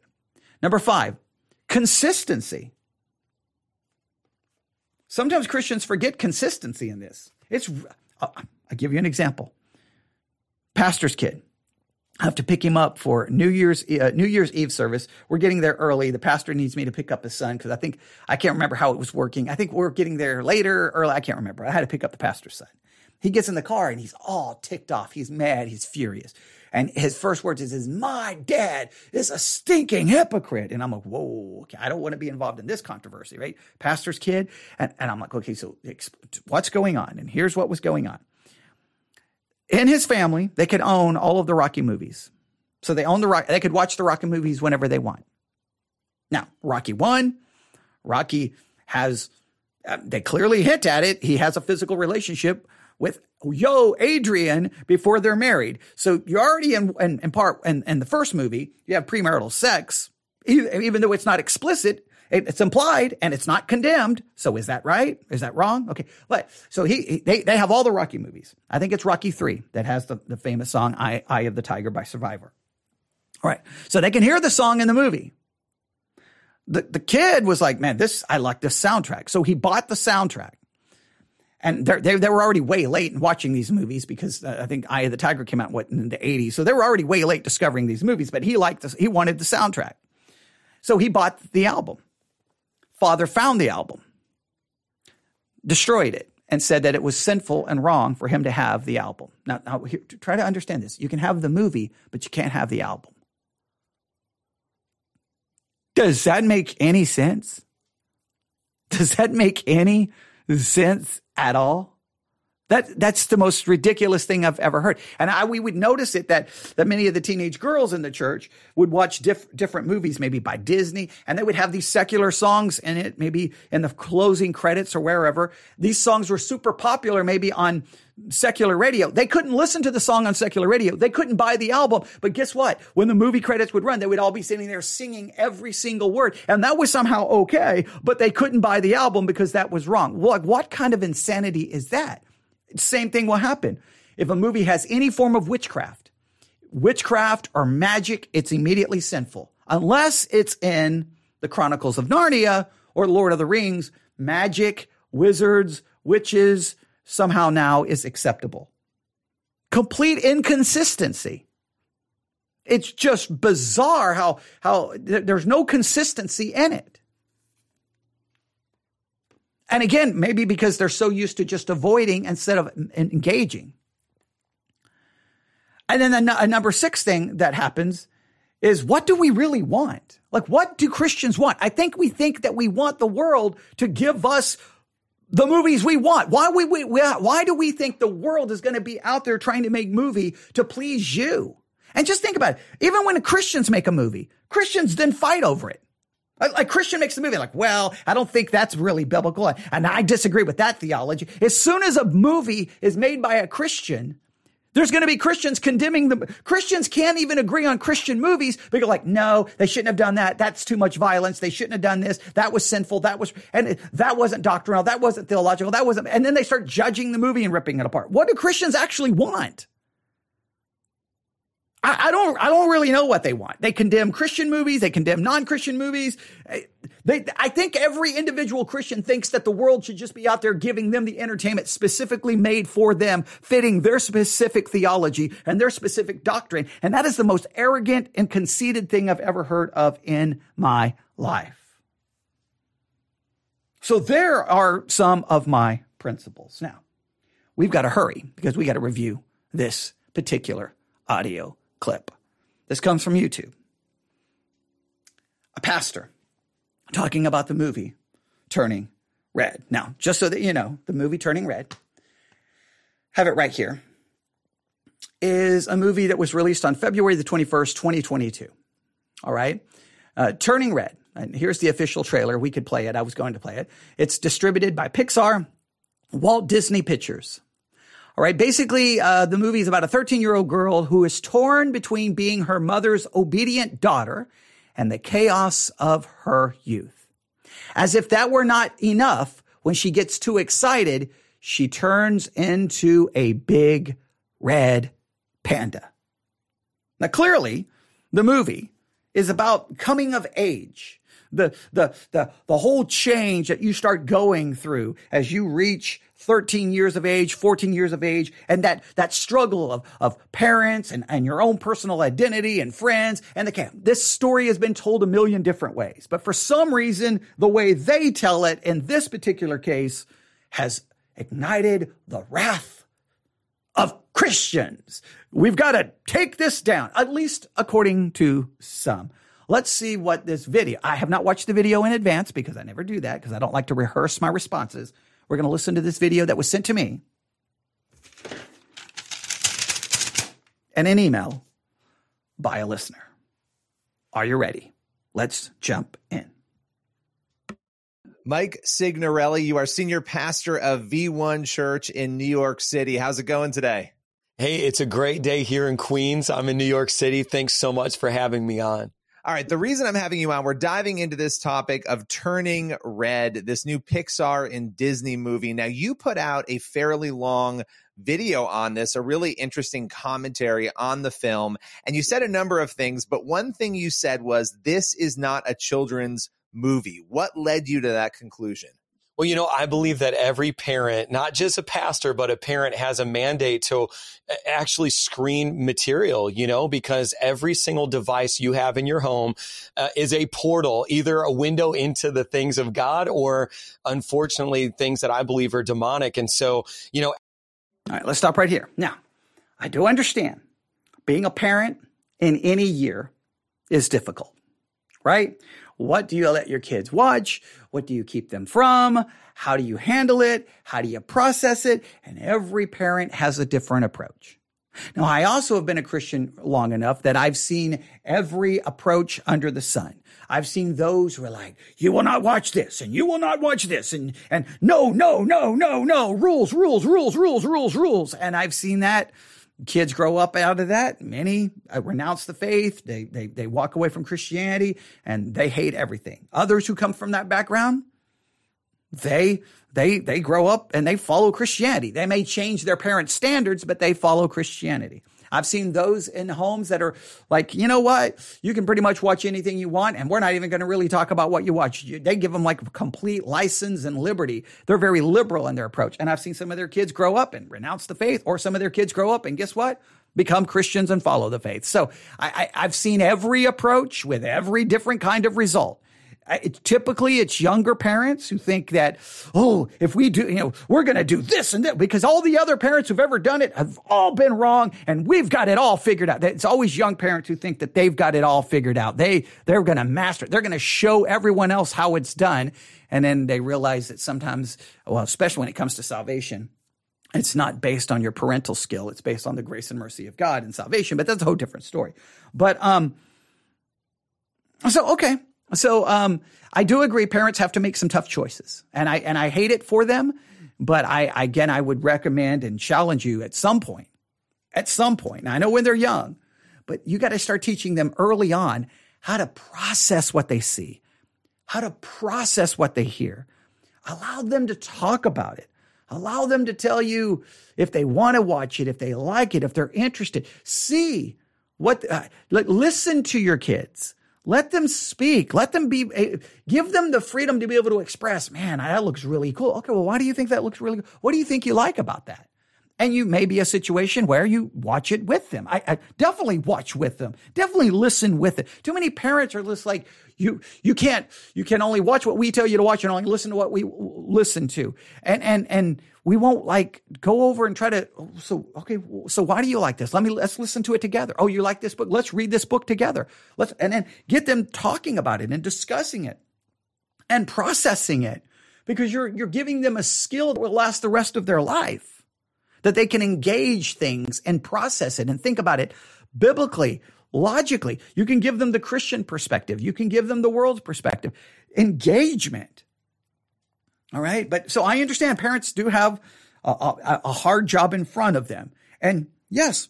Number five, consistency. Sometimes Christians forget consistency in this. It's I'll, give you an example. Pastor's kid. I have to pick him up for New Year's uh, New Year's Eve service. We're getting there early. The pastor needs me to pick up his son because I think I can't remember how it was working. I think we're getting there later, early. I can't remember. I had to pick up the pastor's son, He gets in the car and he's all ticked off. He's mad. He's furious. And his first words is, my dad is a stinking hypocrite. And I'm like, whoa, okay, I don't want to be involved in this controversy, right? Pastor's kid. And, and I'm like, okay, so what's going on? And here's what was going on. In his family, they could own all of the Rocky movies. So they own the Rock, they could watch the Rocky movies whenever they want. Now, Rocky one, Rocky has, uh, they clearly hint at it. He has a physical relationship with yo Adrian before they're married. So you're already in, in, in part in, in the first movie, you have premarital sex, even, though it's not explicit. it's implied and it's not condemned. So is that right? Is that wrong? Okay. But so he, he they, they have all the Rocky movies. I think it's Rocky three that has the, the famous song Eye, Eye of the Tiger by Survivor. All right. So they can hear the song in the movie. The, the kid was like, man, this, I like this soundtrack. So he bought the soundtrack and they they were already way late in watching these movies because uh, I think Eye of the Tiger came out what in the 80s. So they were already way late discovering these movies, but he liked this. He wanted the soundtrack. So he bought the album. Father found the album, destroyed it, and said that it was sinful and wrong for him to have the album. Now, now here, try to understand this. You can have the movie, but you can't have the album. Does that make any sense? Does that make any sense at all. That, that's the most ridiculous thing I've ever heard. And I, we would notice it that, that many of the teenage girls in the church would watch diff, different movies, maybe by Disney, and they would have these secular songs in it, maybe in the closing credits or wherever. These songs were super popular, maybe on secular radio. They couldn't listen to the song on secular radio. They couldn't buy the album. But guess what? When the movie credits would run, they would all be sitting there singing every single word. And that was somehow okay, but they couldn't buy the album because that was wrong. What, what kind of insanity is that? Same thing will happen. If a movie has any form of witchcraft, witchcraft or magic, it's immediately sinful. Unless it's in the Chronicles of Narnia or Lord of the Rings, magic, wizards, witches, somehow now is acceptable. Complete inconsistency. It's just bizarre how, how there's no consistency in it. And again, maybe because they're so used to just avoiding instead of engaging. And then the, a number six thing that happens is what do we really want? Like, what do Christians want? I think we think that we want the world to give us the movies we want. Why we, we, why do we think the world is going to be out there trying to make movie to please you? And just think about it. Even when Christians make a movie, Christians then fight over it. A, Christian makes a movie like, well, I don't think that's really biblical. And I disagree with that theology. As soon as a movie is made by a Christian, there's going to be Christians condemning them. Christians can't even agree on Christian movies. Go like, no, they shouldn't have done that. That's too much violence. They shouldn't have done this. That was sinful. That was, and that wasn't doctrinal. That wasn't theological. That wasn't, and then they start judging the movie and ripping it apart. What do Christians actually want? I, I, don't I don't really know what they want. They condemn Christian movies, they condemn non-Christian movies. They, I think every individual Christian thinks that the world should just be out there giving them the entertainment specifically made for them, fitting their specific theology and their specific doctrine. And that is the most arrogant and conceited thing I've ever heard of in my life. So there are some of my principles. Now, we've got to hurry because we got to review this particular audio clip. This comes from YouTube. A pastor talking about the movie Turning Red. Now, just so that you know, the movie Turning Red, have it right here, is a movie that was released on February the 21st, 2022. All right. Uh, Turning Red. And here's the official trailer. We could play it. I was going to play it. It's distributed by Pixar, Walt Disney Pictures. All right. Basically, uh, the movie is about a 13 year old girl who is torn between being her mother's obedient daughter and the chaos of her youth. As if that were not enough, when she gets too excited, she turns into a big red panda. Now, clearly, the movie is about coming of age. The, the, the, the whole change that you start going through as you reach 13 years of age, 14 years of age, and that, that struggle of, of parents and, and your own personal identity and friends and the camp. This story has been told a million different ways, but for some reason, the way they tell it in this particular case has ignited the wrath of Christians. We've got to take this down, at least according to some. Let's see what this video. I have not watched the video in advance because I never do that because I don't like to rehearse my responses. We're going to listen to this video that was sent to me and an email by a listener. Are you ready? Let's jump in. Mike Signorelli, you are senior pastor of V1 Church in New York City. How's it going today? Hey, it's a great day here in Queens. I'm in New York City. Thanks so much for having me on. All right. The reason I'm having you on, we're diving into this topic of Turning Red, this new Pixar and Disney movie. Now, you put out a fairly long video on this, a really interesting commentary on the film. And you said a number of things, but one thing you said was this is not a children's movie. What led you to that conclusion? Well, you know, I believe that every parent, not just a pastor, but a parent has a mandate to uh, actually screen material, you know, because every single device you have in your home uh, is a portal, either a window into the things of God or unfortunately things that I believe are demonic. And so, you know, all right, let's stop right here. Now, I do understand being a parent in any year is difficult, right? What do you let your kids watch? What do you keep them from? How do you handle it? How do you process it? And every parent has a different approach. Now, I also have been a Christian long enough that I've seen every approach under the sun. I've seen those who are like, you will not watch this and you will not watch this and, and no, no, no, no, no, rules, rules, rules, rules, rules, rules. And I've seen that kids grow up out of that. Many uh, renounce the faith. They, they, they walk away from Christianity and they hate everything. Others who come from that background, they, they, they grow up and they follow Christianity. They may change their parents' standards, but they follow Christianity. I've seen those in homes that are like, you know what? You can pretty much watch anything you want, and we're not even going to really talk about what you watch. They give them like complete license and liberty. They're very liberal in their approach. And I've seen some of their kids grow up and renounce the faith, or some of their kids grow up and guess what? Become Christians and follow the faith. So I, I've seen every approach with every different kind of result typically it's younger parents who think that, oh, if we do, you know, we're going to do this and that because all the other parents who've ever done it have all been wrong and we've got it all figured out. It's always young parents who think that they've got it all figured out. They, they're going to master it. They're going to show everyone else how it's done. And then they realize that sometimes, well, especially when it comes to salvation, it's not based on your parental skill. It's based on the grace and mercy of God and salvation, but that's a whole different story. But, um, so, okay. So um, I do agree parents have to make some tough choices. And I and I hate it for them, but I again I would recommend and challenge you at some point. At some point. Now I know when they're young, but you got to start teaching them early on how to process what they see, how to process what they hear. Allow them to talk about it. Allow them to tell you if they want to watch it, if they like it, if they're interested. See what, uh, listen to your kids. Let them speak. Let them be, eh, give them the freedom to be able to express, man, that looks really cool. Okay, well, why do you think that looks really good? What do you think you like about that? And you may be a situation where you watch it with them. I, I, definitely watch with them. Definitely listen with it. Too many parents are just like, you, you can't, you can only watch what we tell you to watch and only listen to what we listen to. And, and, and we won't like go over and try to, oh, so, okay, so why do you like this? Let me, let's listen to it together. Oh, you like this book? Let's read this book together. Let's, and then get them talking about it and discussing it and processing it because you're, you're giving them a skill that will last the rest of their life that they can engage things and process it and think about it biblically, logically. You can give them the Christian perspective. You can give them the world's perspective. Engagement. All right. But so I understand parents do have a, a, a hard job in front of them. And yes,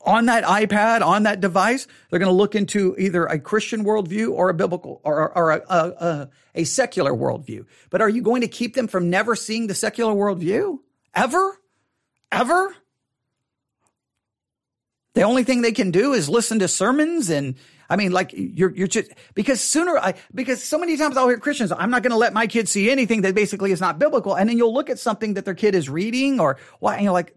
on that iPad, on that device, they're going to look into either a Christian worldview or a biblical or, or a, a, a, secular worldview. But are you going to keep them from never seeing the secular worldview? Ever? Ever? The only thing they can do is listen to sermons and I mean, like you're, you're just, because sooner I, because so many times I'll hear Christians, I'm not going to let my kids see anything that basically is not biblical. And then you'll look at something that their kid is reading or why, and you're like,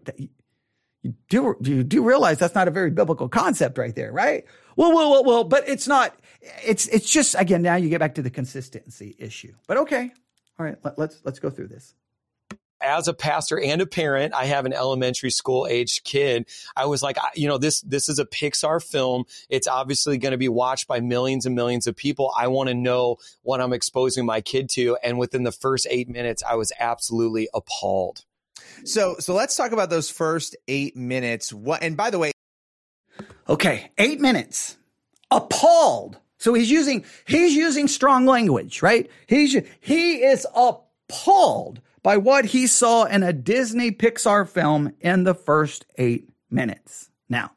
you do, you do realize that's not a very biblical concept right there, right? Well, well, well, well, but it's not, it's, it's just, again, now you get back to the consistency issue, but okay. All right. Let, let's, let's go through this. As a pastor and a parent, I have an elementary school aged kid. I was like, you know, this, this is a Pixar film. It's obviously going to be watched by millions and millions of people. I want to know what I'm exposing my kid to. And within the first eight minutes, I was absolutely appalled. So, so let's talk about those first eight minutes. What, and by the way, okay, eight minutes, appalled. So he's using, he's using strong language, right? He's, he is appalled by what he saw in a Disney Pixar film in the first eight minutes. Now,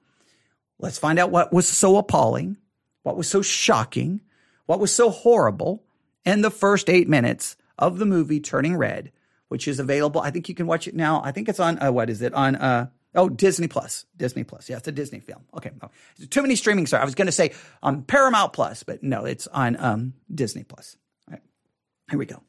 let's find out what was so appalling, what was so shocking, what was so horrible in the first eight minutes of the movie Turning Red, which is available. I think you can watch it now. I think it's on, uh, what is it? On, uh, Oh, Disney Plus. Disney Plus. Yeah, it's a Disney film. Okay. Too many streaming stars. I was going to say on Paramount Plus, but no, it's on um, Disney Plus. All right. Here we go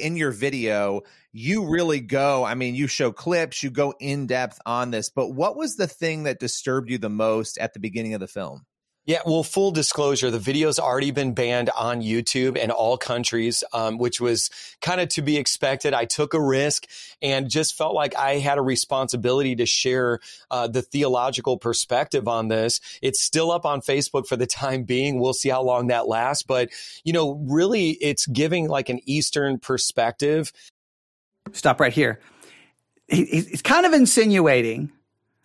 in your video, you really go, I mean, you show clips, you go in depth on this, but what was the thing that disturbed you the most at the beginning of the film? Yeah, well, full disclosure, the video's already been banned on YouTube in all countries, um, which was kind of to be expected. I took a risk and just felt like I had a responsibility to share uh, the theological perspective on this. It's still up on Facebook for the time being. We'll see how long that lasts. But, you know, really, it's giving like an Eastern perspective. Stop right here. He, he's kind of insinuating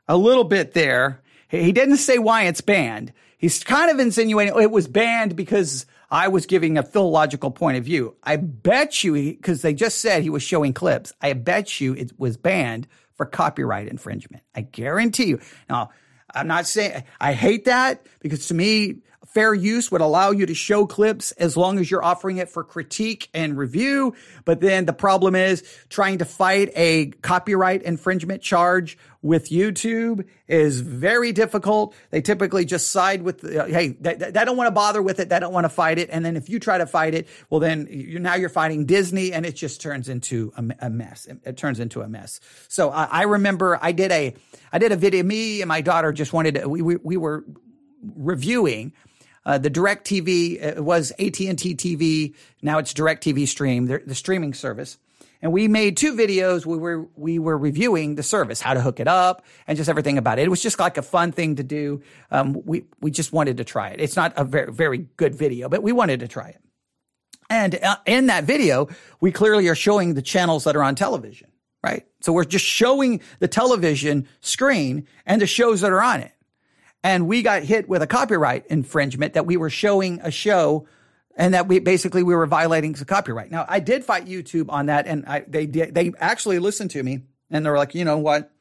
a little bit there. He didn't say why it's banned he's kind of insinuating oh, it was banned because I was giving a theological point of view. I bet you, because they just said he was showing clips, I bet you it was banned for copyright infringement. I guarantee you. Now, I'm not saying I hate that because to me, fair use would allow you to show clips as long as you're offering it for critique and review. But then the problem is trying to fight a copyright infringement charge with YouTube is very difficult. They typically just side with, uh, hey, they, they, don't want to bother with it. They don't want to fight it. And then if you try to fight it, well, then you now you're fighting Disney and it just turns into a, a mess. It, it, turns into a mess. So I, I remember I did a, I did a video. Me and my daughter just wanted to, we, we, we were reviewing uh, the Direct TV was AT&T TV. Now it's Direct TV Stream, the, the streaming service. And we made two videos. We were we were reviewing the service, how to hook it up, and just everything about it. It was just like a fun thing to do. Um, we we just wanted to try it. It's not a very very good video, but we wanted to try it. And uh, in that video, we clearly are showing the channels that are on television, right? So we're just showing the television screen and the shows that are on it and we got hit with a copyright infringement that we were showing a show and that we basically we were violating the copyright. Now I did fight YouTube on that, and I, they they actually listened to me, and they're like, you know what,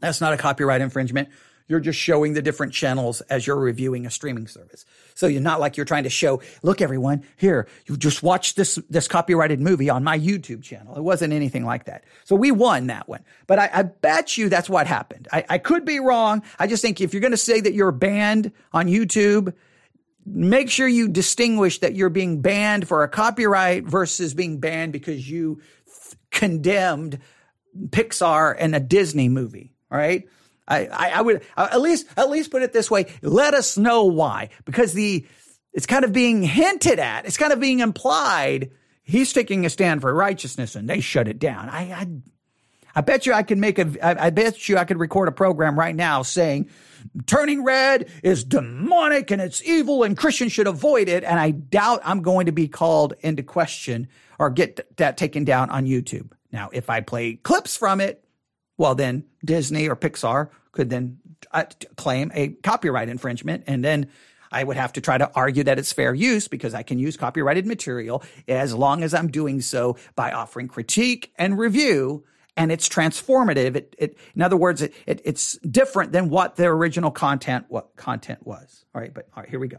that's not a copyright infringement. You're just showing the different channels as you're reviewing a streaming service. So you're not like you're trying to show, look, everyone, here, you just watched this, this copyrighted movie on my YouTube channel. It wasn't anything like that. So we won that one. But I, I bet you that's what happened. I, I could be wrong. I just think if you're going to say that you're banned on YouTube, make sure you distinguish that you're being banned for a copyright versus being banned because you condemned Pixar and a Disney movie. Right. I, I, I would uh, at least at least put it this way. Let us know why, because the it's kind of being hinted at. It's kind of being implied. He's taking a stand for righteousness, and they shut it down. I, I, I bet you I could make a. I, I bet you I could record a program right now saying turning red is demonic and it's evil and Christians should avoid it. And I doubt I'm going to be called into question or get that taken down on YouTube. Now, if I play clips from it, well, then Disney or Pixar could then uh, claim a copyright infringement. And then I would have to try to argue that it's fair use because I can use copyrighted material as long as I'm doing so by offering critique and review. And it's transformative. It, it in other words, it, it, it's different than what the original content what content was. All right, but all right, here we go.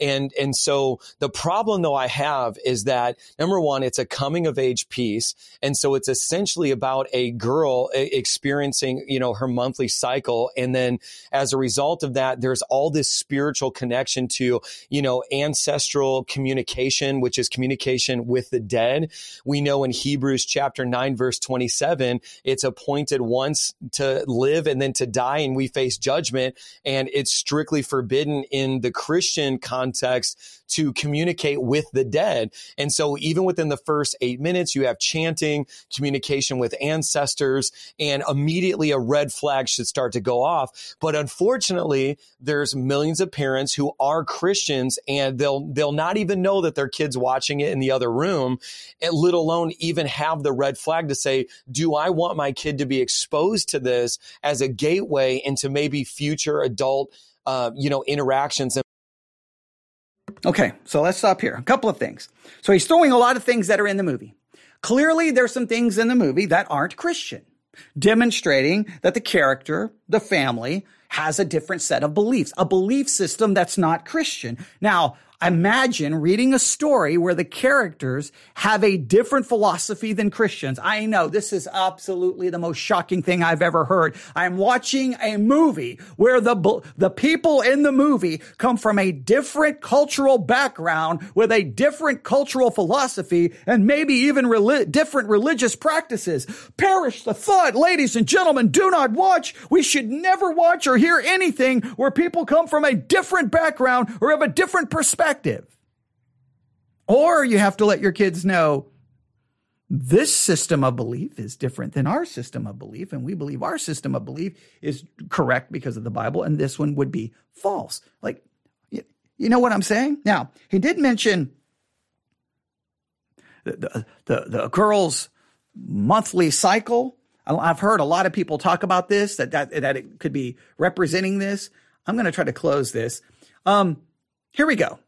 And, and so the problem though I have is that number one, it's a coming of age piece. And so it's essentially about a girl experiencing, you know, her monthly cycle. And then as a result of that, there's all this spiritual connection to, you know, ancestral communication, which is communication with the dead. We know in Hebrews chapter 9, verse 27, it's appointed once to live and then to die, and we face judgment. And it's strictly forbidden in the Christian context to communicate with the dead. And so even within the first eight minutes, you have chanting, communication with ancestors, and immediately a red flag should start to go off. But unfortunately, there's millions of parents who are Christians and they'll, they'll not even know that their kid's watching it in the other room, let alone even have the red flag to say, do I want my kid to be exposed to this as a gateway into maybe future adult, uh, you know, interactions Okay, so let's stop here. A couple of things. So he's throwing a lot of things that are in the movie. Clearly, there's some things in the movie that aren't Christian, demonstrating that the character, the family, has a different set of beliefs, a belief system that's not Christian. Now, Imagine reading a story where the characters have a different philosophy than Christians. I know this is absolutely the most shocking thing I've ever heard. I'm watching a movie where the, the people in the movie come from a different cultural background with a different cultural philosophy and maybe even different religious practices. Perish the thought, ladies and gentlemen, do not watch. We should never watch or hear anything where people come from a different background or have a different perspective perspective. Or you have to let your kids know this system of belief is different than our system of belief, and we believe our system of belief is correct because of the Bible, and this one would be false. Like, you know what I'm saying? Now, he did mention the, the, the girl's monthly cycle. I've heard a lot of people talk about this, that, that, that it could be representing this. I'm going to try to close this. Um, here we go.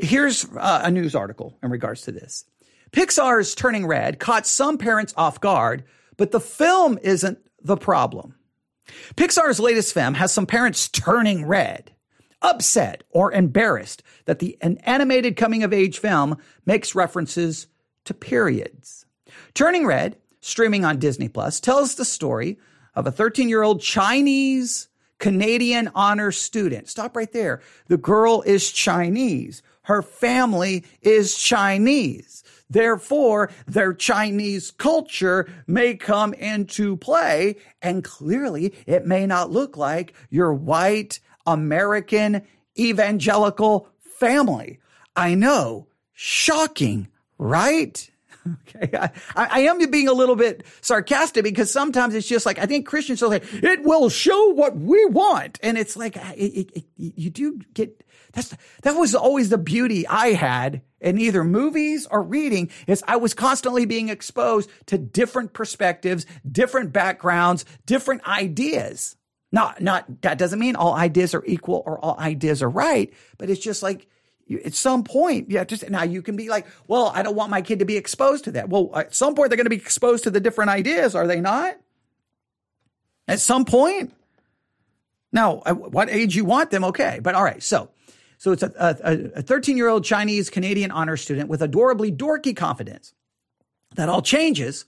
Here's uh, a news article in regards to this. Pixar's Turning Red caught some parents off guard, but the film isn't the problem. Pixar's latest film has some parents turning red, upset or embarrassed that the an animated coming of age film makes references to periods. Turning Red, streaming on Disney Plus, tells the story of a 13 year old Chinese Canadian honor student. Stop right there. The girl is Chinese her family is Chinese. Therefore, their Chinese culture may come into play, and clearly it may not look like your white American evangelical family. I know, shocking, right? Okay, I, I, am being a little bit sarcastic because sometimes it's just like I think Christians will like, it will show what we want, and it's like it, it, it, you do get that's that was always the beauty I had in either movies or reading is I was constantly being exposed to different perspectives, different backgrounds, different ideas. Not not that doesn't mean all ideas are equal or all ideas are right, but it's just like at some point, yeah, just now you can be like, well, I don't want my kid to be exposed to that. Well, at some point, they're going to be exposed to the different ideas, are they not? At some point. Now, what age you want them, okay. But all right, so so it's a 13 year old Chinese Canadian honor student with adorably dorky confidence. That all changes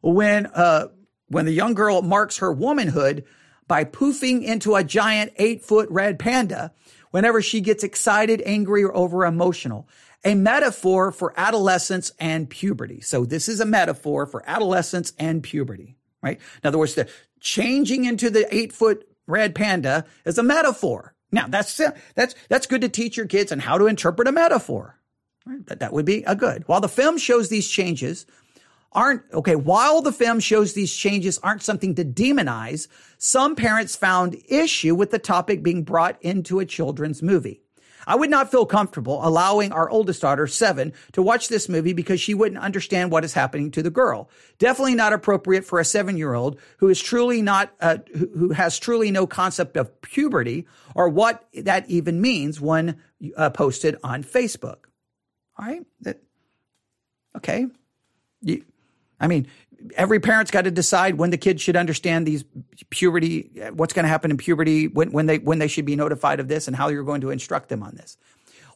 when, uh, when the young girl marks her womanhood by poofing into a giant eight foot red panda whenever she gets excited, angry, or over emotional. A metaphor for adolescence and puberty. So this is a metaphor for adolescence and puberty, right? In other words, the changing into the eight foot red panda is a metaphor. Now that's that's that's good to teach your kids on how to interpret a metaphor. Right? That that would be a good. While the film shows these changes aren't okay, while the film shows these changes aren't something to demonize, some parents found issue with the topic being brought into a children's movie. I would not feel comfortable allowing our oldest daughter, seven, to watch this movie because she wouldn't understand what is happening to the girl. Definitely not appropriate for a seven year old who is truly not, uh, who has truly no concept of puberty or what that even means when uh, posted on Facebook. All right. That, okay. You, I mean, every parent's got to decide when the kids should understand these puberty, what's going to happen in puberty, when, when they when they should be notified of this, and how you're going to instruct them on this.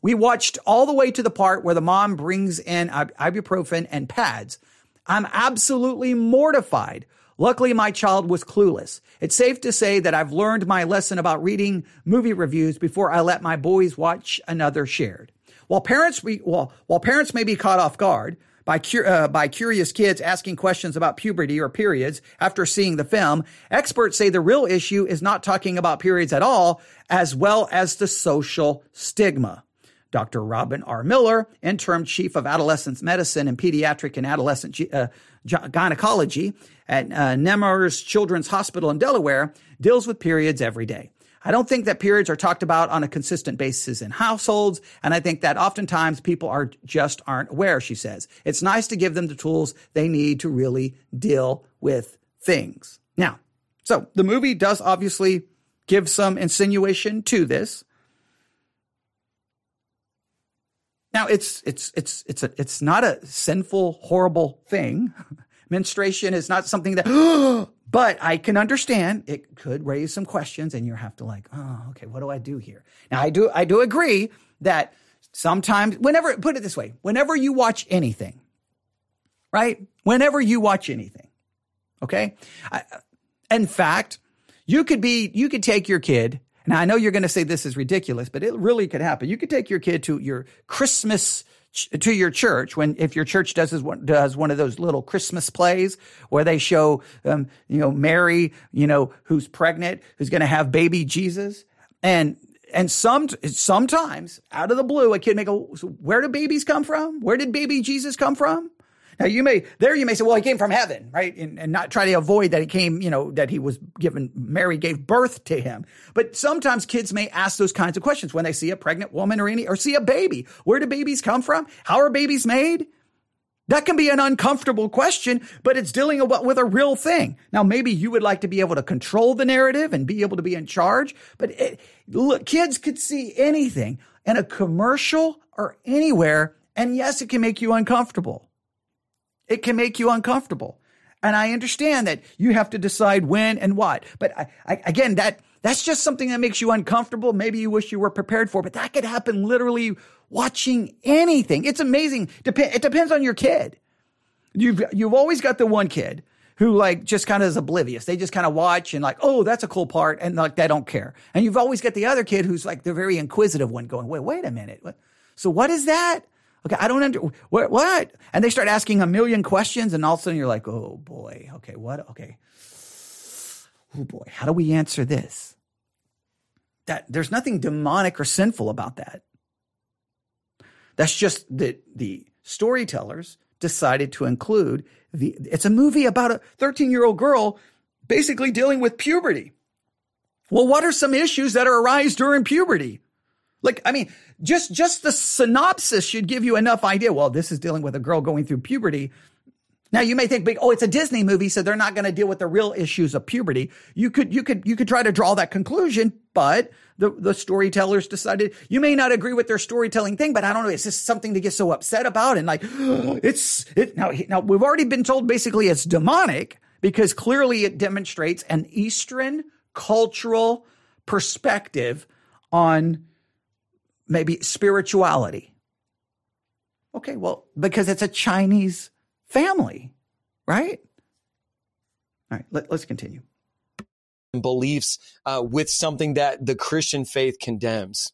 We watched all the way to the part where the mom brings in ibuprofen and pads. I'm absolutely mortified. Luckily, my child was clueless. It's safe to say that I've learned my lesson about reading movie reviews before I let my boys watch another shared. While parents, we, well, while parents may be caught off guard, by, uh, by curious kids asking questions about puberty or periods after seeing the film, experts say the real issue is not talking about periods at all, as well as the social stigma. Dr. Robin R. Miller, interim chief of adolescent medicine and pediatric and adolescent uh, gynecology at uh, Nemours Children's Hospital in Delaware, deals with periods every day. I don't think that periods are talked about on a consistent basis in households. And I think that oftentimes people are just aren't aware, she says. It's nice to give them the tools they need to really deal with things. Now, so the movie does obviously give some insinuation to this. Now it's it's it's it's a it's not a sinful horrible thing. Menstruation is not something that But I can understand it could raise some questions and you have to like, oh, okay, what do I do here? Now I do, I do agree that sometimes, whenever, put it this way, whenever you watch anything, right? Whenever you watch anything, okay? I, in fact, you could be, you could take your kid. Now I know you're going to say this is ridiculous, but it really could happen. You could take your kid to your Christmas to your church when if your church does does one of those little Christmas plays where they show um, you know Mary you know who's pregnant who's going to have baby Jesus. And and some sometimes out of the blue a kid may go where do babies come from? Where did baby Jesus come from now you may there you may say, well, he came from heaven, right? And, and not try to avoid that he came, you know, that he was given Mary gave birth to him. But sometimes kids may ask those kinds of questions when they see a pregnant woman or any or see a baby. Where do babies come from? How are babies made? That can be an uncomfortable question, but it's dealing with a real thing. Now, maybe you would like to be able to control the narrative and be able to be in charge, but it, look, kids could see anything in a commercial or anywhere. And yes, it can make you uncomfortable. It can make you uncomfortable. And I understand that you have to decide when and what. But I, I, again, that that's just something that makes you uncomfortable. Maybe you wish you were prepared for, but that could happen literally watching anything. It's amazing. Dep- it depends on your kid. You've you've always got the one kid who like just kind of is oblivious. They just kind of watch and like, oh, that's a cool part, and like they don't care. And you've always got the other kid who's like the very inquisitive one, going, wait, wait a minute. So what is that? Okay, I don't under what, what? And they start asking a million questions, and all of a sudden you're like, oh boy, okay, what? Okay, oh boy, how do we answer this? That there's nothing demonic or sinful about that. That's just that the storytellers decided to include the. It's a movie about a 13 year old girl basically dealing with puberty. Well, what are some issues that arise during puberty? Like, I mean, just just the synopsis should give you enough idea. Well, this is dealing with a girl going through puberty. Now you may think, oh, it's a Disney movie, so they're not going to deal with the real issues of puberty. You could, you could, you could try to draw that conclusion, but the, the storytellers decided you may not agree with their storytelling thing, but I don't know. It's just something to get so upset about. And like, it's, it, now, now we've already been told basically it's demonic because clearly it demonstrates an Eastern cultural perspective on maybe spirituality. Okay, well, because it's a Chinese family, right? All right, let, us continue. Beliefs uh, with something that the Christian faith condemns.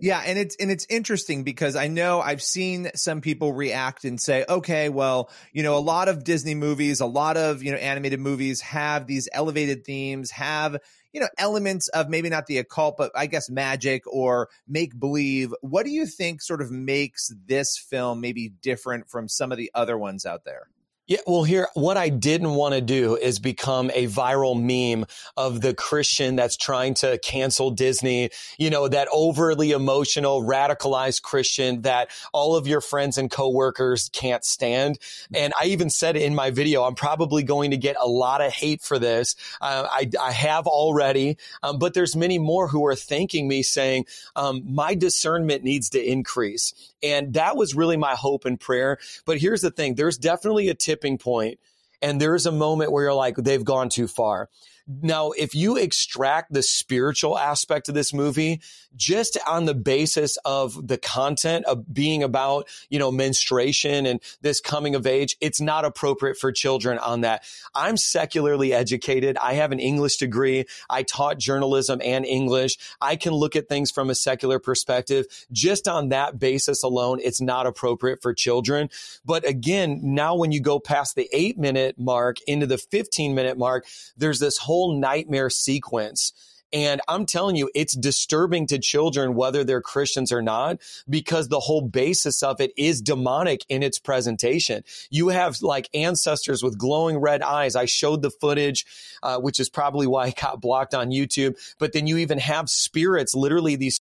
Yeah, and it's and it's interesting because I know I've seen some people react and say, okay, well, you know, a lot of Disney movies, a lot of, you know, animated movies have these elevated themes, have you know, elements of maybe not the occult, but I guess magic or make believe. What do you think sort of makes this film maybe different from some of the other ones out there? Yeah, well, here, what I didn't want to do is become a viral meme of the Christian that's trying to cancel Disney, you know, that overly emotional, radicalized Christian that all of your friends and coworkers can't stand. And I even said in my video, I'm probably going to get a lot of hate for this. Uh, I, I, have already, um, but there's many more who are thanking me saying, um, my discernment needs to increase. And that was really my hope and prayer. But here's the thing. There's definitely a tipping point and there's a moment where you're like, they've gone too far. Now, if you extract the spiritual aspect of this movie, just on the basis of the content of being about, you know, menstruation and this coming of age, it's not appropriate for children on that. I'm secularly educated. I have an English degree. I taught journalism and English. I can look at things from a secular perspective. Just on that basis alone, it's not appropriate for children. But again, now when you go past the eight minute mark into the 15 minute mark, there's this whole nightmare sequence and I'm telling you, it's disturbing to children, whether they're Christians or not, because the whole basis of it is demonic in its presentation. You have like ancestors with glowing red eyes. I showed the footage, uh, which is probably why it got blocked on YouTube. But then you even have spirits, literally these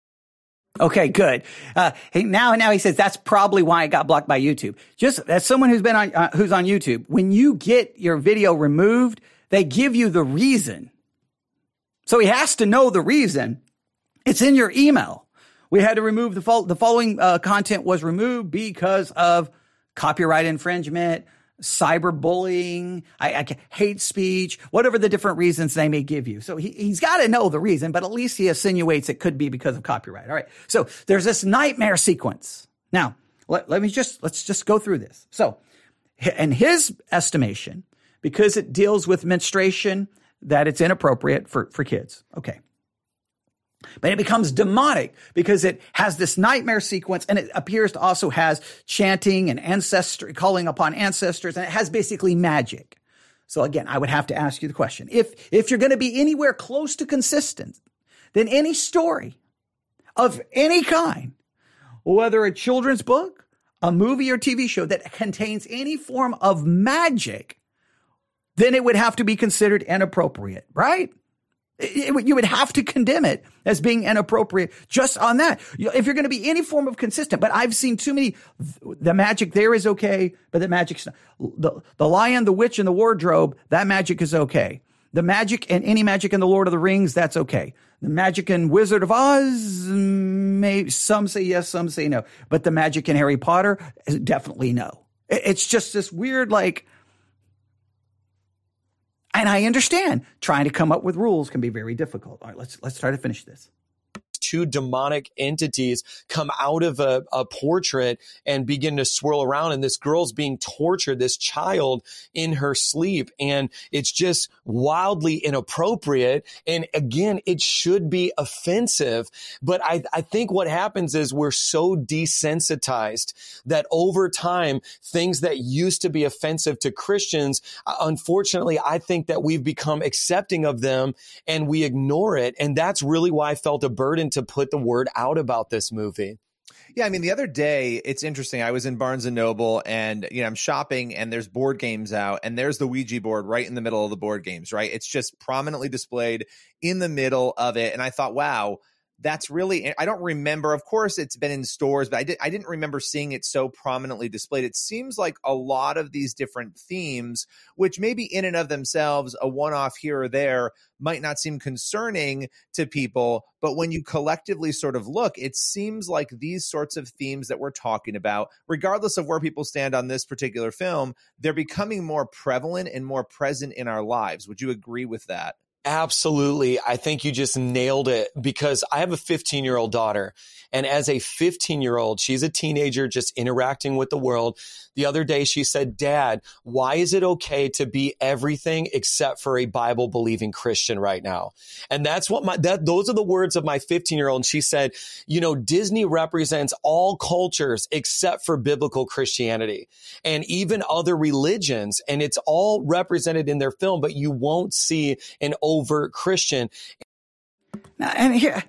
Okay, good. Uh, hey, now, now he says that's probably why it got blocked by YouTube. Just as someone who's been on, uh, who's on YouTube, when you get your video removed, they give you the reason. So he has to know the reason. It's in your email. We had to remove the, the following uh, content was removed because of copyright infringement, cyberbullying, I, I, hate speech, whatever the different reasons they may give you. So he, he's got to know the reason, but at least he insinuates it could be because of copyright. All right. So there's this nightmare sequence. Now, let, let me just, let's just go through this. So in his estimation, because it deals with menstruation, that it's inappropriate for, for kids. Okay. But it becomes demonic because it has this nightmare sequence and it appears to also has chanting and ancestry, calling upon ancestors, and it has basically magic. So again, I would have to ask you the question. If, if you're going to be anywhere close to consistent, then any story of any kind, whether a children's book, a movie or TV show that contains any form of magic, then it would have to be considered inappropriate, right? It, you would have to condemn it as being inappropriate just on that. If you're going to be any form of consistent, but I've seen too many, the magic there is okay, but the magic's. The, the lion, the witch, and the wardrobe, that magic is okay. The magic and any magic in the Lord of the Rings, that's okay. The magic in Wizard of Oz, may, some say yes, some say no. But the magic in Harry Potter, definitely no. It's just this weird, like, and I understand trying to come up with rules can be very difficult. All right, let's let's try to finish this two demonic entities come out of a, a portrait and begin to swirl around. And this girl's being tortured, this child in her sleep. And it's just wildly inappropriate. And again, it should be offensive. But I, I think what happens is we're so desensitized that over time, things that used to be offensive to Christians, uh, unfortunately, I think that we've become accepting of them and we ignore it. And that's really why I felt a burden to put the word out about this movie. Yeah, I mean, the other day, it's interesting. I was in Barnes and Noble and, you know, I'm shopping and there's board games out and there's the Ouija board right in the middle of the board games, right? It's just prominently displayed in the middle of it. And I thought, wow, that's really I don't remember. Of course, it's been in stores, but I did I didn't remember seeing it so prominently displayed. It seems like a lot of these different themes, which maybe in and of themselves, a one-off here or there might not seem concerning to people, but when you collectively sort of look, it seems like these sorts of themes that we're talking about, regardless of where people stand on this particular film, they're becoming more prevalent and more present in our lives. Would you agree with that? Absolutely. I think you just nailed it because I have a 15 year old daughter. And as a 15 year old, she's a teenager just interacting with the world. The other day she said, Dad, why is it okay to be everything except for a Bible believing Christian right now? And that's what my, that, those are the words of my 15 year old. And she said, you know, Disney represents all cultures except for biblical Christianity and even other religions. And it's all represented in their film, but you won't see an overt Christian. And here,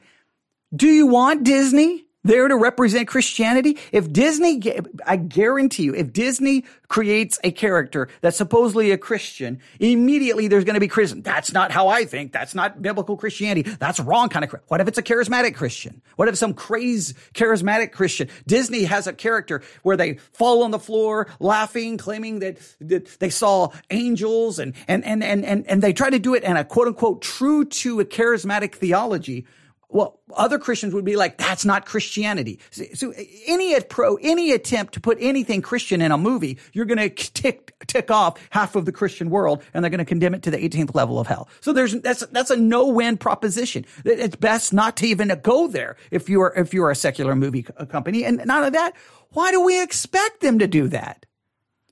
do you want Disney? There to represent Christianity. If Disney, I guarantee you, if Disney creates a character that's supposedly a Christian, immediately there's going to be criticism. That's not how I think. That's not biblical Christianity. That's wrong kind of. What if it's a charismatic Christian? What if some crazy charismatic Christian? Disney has a character where they fall on the floor laughing, claiming that, that they saw angels and, and, and, and, and, and they try to do it in a quote unquote true to a charismatic theology well, other Christians would be like, that's not Christianity. So, any pro, any attempt to put anything Christian in a movie, you're going to tick, tick off half of the Christian world and they're going to condemn it to the 18th level of hell. So there's, that's, that's a no-win proposition. It's best not to even go there if you're, if you're a secular movie company. And none of that, why do we expect them to do that?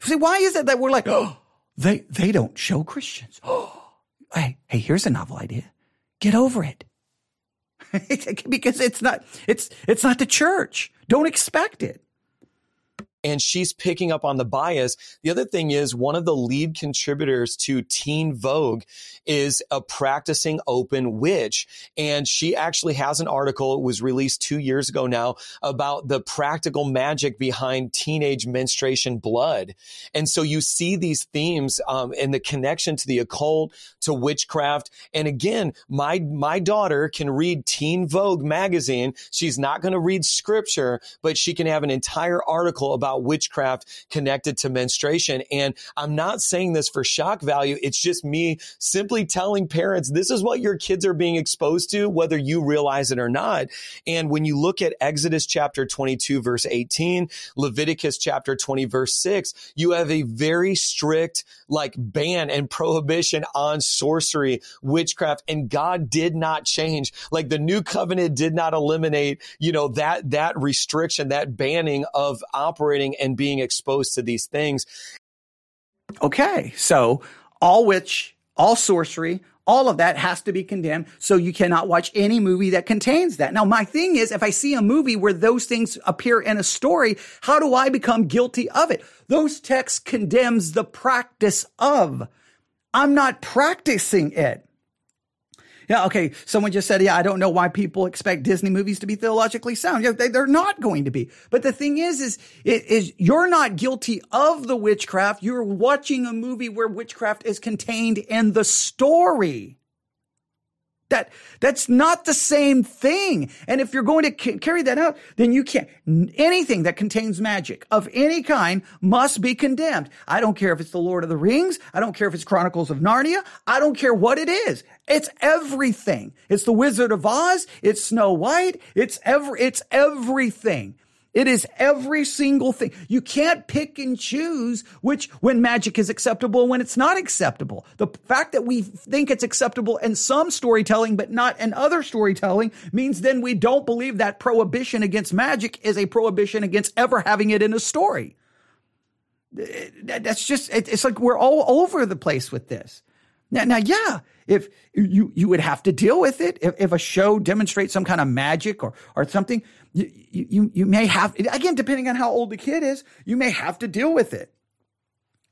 See, why is it that we're like, oh, they, they don't show Christians. Oh, hey, hey, here's a novel idea. Get over it. because it's not it's it's not the church. Don't expect it and she's picking up on the bias. The other thing is one of the lead contributors to Teen Vogue is a practicing open witch. And she actually has an article, it was released two years ago now, about the practical magic behind teenage menstruation blood. And so you see these themes um, and the connection to the occult, to witchcraft. And again, my, my daughter can read Teen Vogue magazine. She's not going to read scripture, but she can have an entire article about about witchcraft connected to menstruation. And I'm not saying this for shock value. It's just me simply telling parents this is what your kids are being exposed to, whether you realize it or not. And when you look at Exodus chapter 22, verse 18, Leviticus chapter 20, verse 6, you have a very strict like ban and prohibition on sorcery, witchcraft, and God did not change. Like the new covenant did not eliminate, you know, that, that restriction, that banning of operating and being exposed to these things. Okay. So all witch, all sorcery, all of that has to be condemned. So you cannot watch any movie that contains that. Now, my thing is, if I see a movie where those things appear in a story, how do I become guilty of it? Those texts condemns the practice of. I'm not practicing it. Yeah, okay. Someone just said, yeah, I don't know why people expect Disney movies to be theologically sound. Yeah, they, are not going to be. But the thing is, is, is you're not guilty of the witchcraft. You're watching a movie where witchcraft is contained in the story. That, that's not the same thing. And if you're going to carry that out, then you can't, anything that contains magic of any kind must be condemned. I don't care if it's the Lord of the Rings. I don't care if it's Chronicles of Narnia. I don't care what it is. It's everything. It's the Wizard of Oz. It's Snow White. It's every, it's everything. It is every single thing. You can't pick and choose which, when magic is acceptable and when it's not acceptable. The fact that we think it's acceptable in some storytelling, but not in other storytelling means then we don't believe that prohibition against magic is a prohibition against ever having it in a story. That's just, it's like we're all over the place with this. Now, now, yeah, if you, you would have to deal with it if, if a show demonstrates some kind of magic or, or something, you, you, you may have, again, depending on how old the kid is, you may have to deal with it.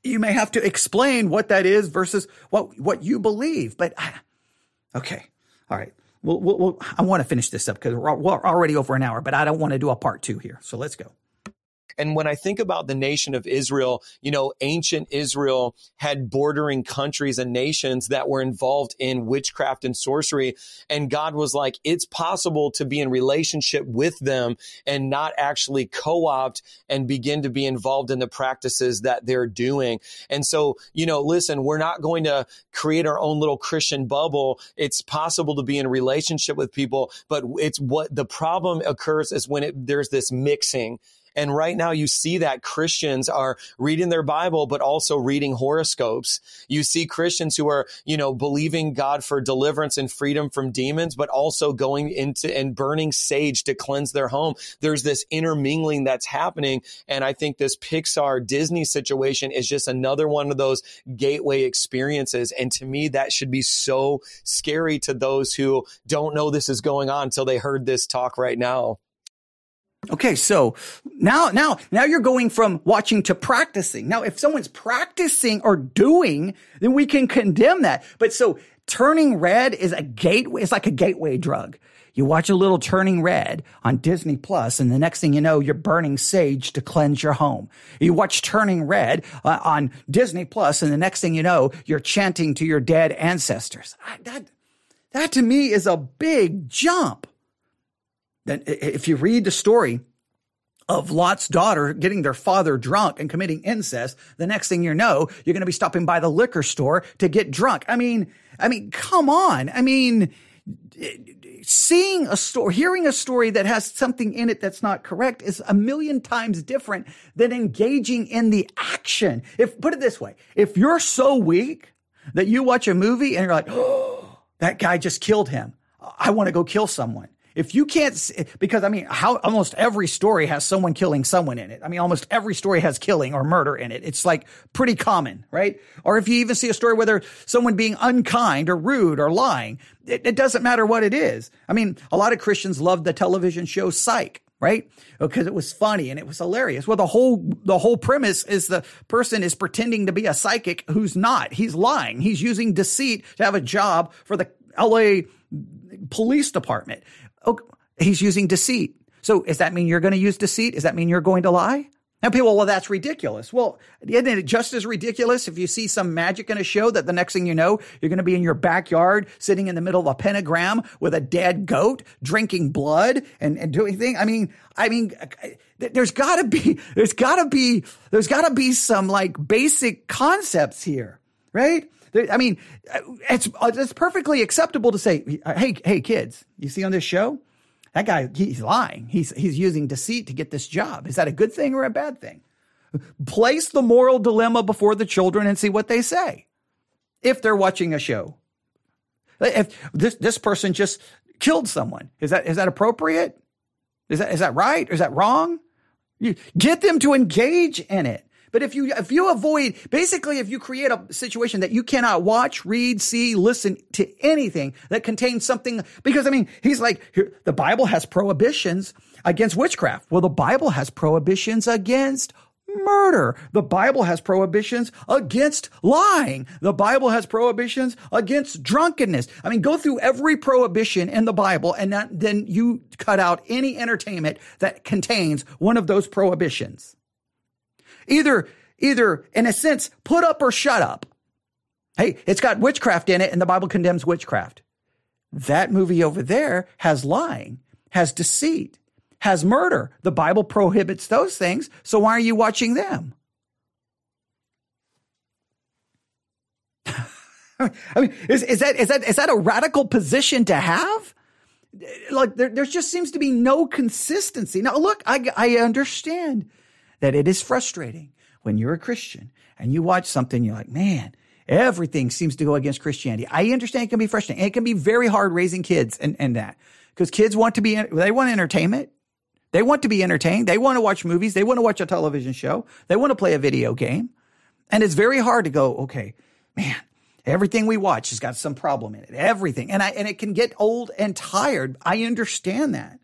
You may have to explain what that is versus what, what you believe. But okay. All right. We'll, we'll, we'll I want to finish this up because we're, we're already over an hour, but I don't want to do a part two here. So let's go. And when I think about the nation of Israel, you know, ancient Israel had bordering countries and nations that were involved in witchcraft and sorcery. And God was like, it's possible to be in relationship with them and not actually co-opt and begin to be involved in the practices that they're doing. And so, you know, listen, we're not going to create our own little Christian bubble. It's possible to be in relationship with people, but it's what the problem occurs is when it, there's this mixing and right now you see that Christians are reading their Bible, but also reading horoscopes. You see Christians who are, you know, believing God for deliverance and freedom from demons, but also going into and burning sage to cleanse their home. There's this intermingling that's happening. And I think this Pixar Disney situation is just another one of those gateway experiences. And to me, that should be so scary to those who don't know this is going on until they heard this talk right now. Okay, so now, now, now you're going from watching to practicing. Now, if someone's practicing or doing, then we can condemn that. But so turning red is a gateway, it's like a gateway drug. You watch a little turning red on Disney Plus, and the next thing you know, you're burning sage to cleanse your home. You watch turning red uh, on Disney Plus, and the next thing you know, you're chanting to your dead ancestors. That, that to me is a big jump. Then if you read the story of Lot's daughter getting their father drunk and committing incest, the next thing you know, you're going to be stopping by the liquor store to get drunk. I mean, I mean, come on. I mean, seeing a story, hearing a story that has something in it that's not correct is a million times different than engaging in the action. If, put it this way, if you're so weak that you watch a movie and you're like, oh, that guy just killed him. I want to go kill someone. If you can't, because I mean, how almost every story has someone killing someone in it. I mean, almost every story has killing or murder in it. It's like pretty common, right? Or if you even see a story where there's someone being unkind or rude or lying, it, it doesn't matter what it is. I mean, a lot of Christians love the television show Psych right? Because it was funny and it was hilarious. Well, the whole the whole premise is the person is pretending to be a psychic who's not. He's lying. He's using deceit to have a job for the LA police department. Oh, he's using deceit. So does that mean you're going to use deceit? Does that mean you're going to lie? And people, well, that's ridiculous. Well, isn't it just as ridiculous if you see some magic in a show that the next thing you know, you're going to be in your backyard sitting in the middle of a pentagram with a dead goat, drinking blood and, and doing things? I mean, I mean, there's gotta be, there's gotta be, there's gotta be some like basic concepts here, right? I mean, it's uh, it's perfectly acceptable to say, "Hey, hey, kids, you see on this show, that guy he's lying. He's he's using deceit to get this job. Is that a good thing or a bad thing?" Place the moral dilemma before the children and see what they say. If they're watching a show, if this this person just killed someone, is that is that appropriate? Is that is that right? Is that wrong? You get them to engage in it. But if you if you avoid basically if you create a situation that you cannot watch, read, see, listen to anything that contains something because I mean he's like the Bible has prohibitions against witchcraft. Well, the Bible has prohibitions against murder. The Bible has prohibitions against lying. The Bible has prohibitions against drunkenness. I mean, go through every prohibition in the Bible and then you cut out any entertainment that contains one of those prohibitions. Either, either in a sense, put up or shut up. Hey, it's got witchcraft in it and the Bible condemns witchcraft. That movie over there has lying, has deceit, has murder. The Bible prohibits those things. So why are you watching them? I mean, is, is that is that is that a radical position to have? Like there, there just seems to be no consistency. Now, look, I I understand that it is frustrating when you're a Christian and you watch something, you're like, man, everything seems to go against Christianity. I understand it can be frustrating. And It can be very hard raising kids and, and that because kids want to be, they want entertainment. They want to be entertained. They want to watch movies. They want to watch a television show. They want to play a video game. And it's very hard to go, okay, man, everything we watch has got some problem in it. Everything. And I, and it can get old and tired. I understand that,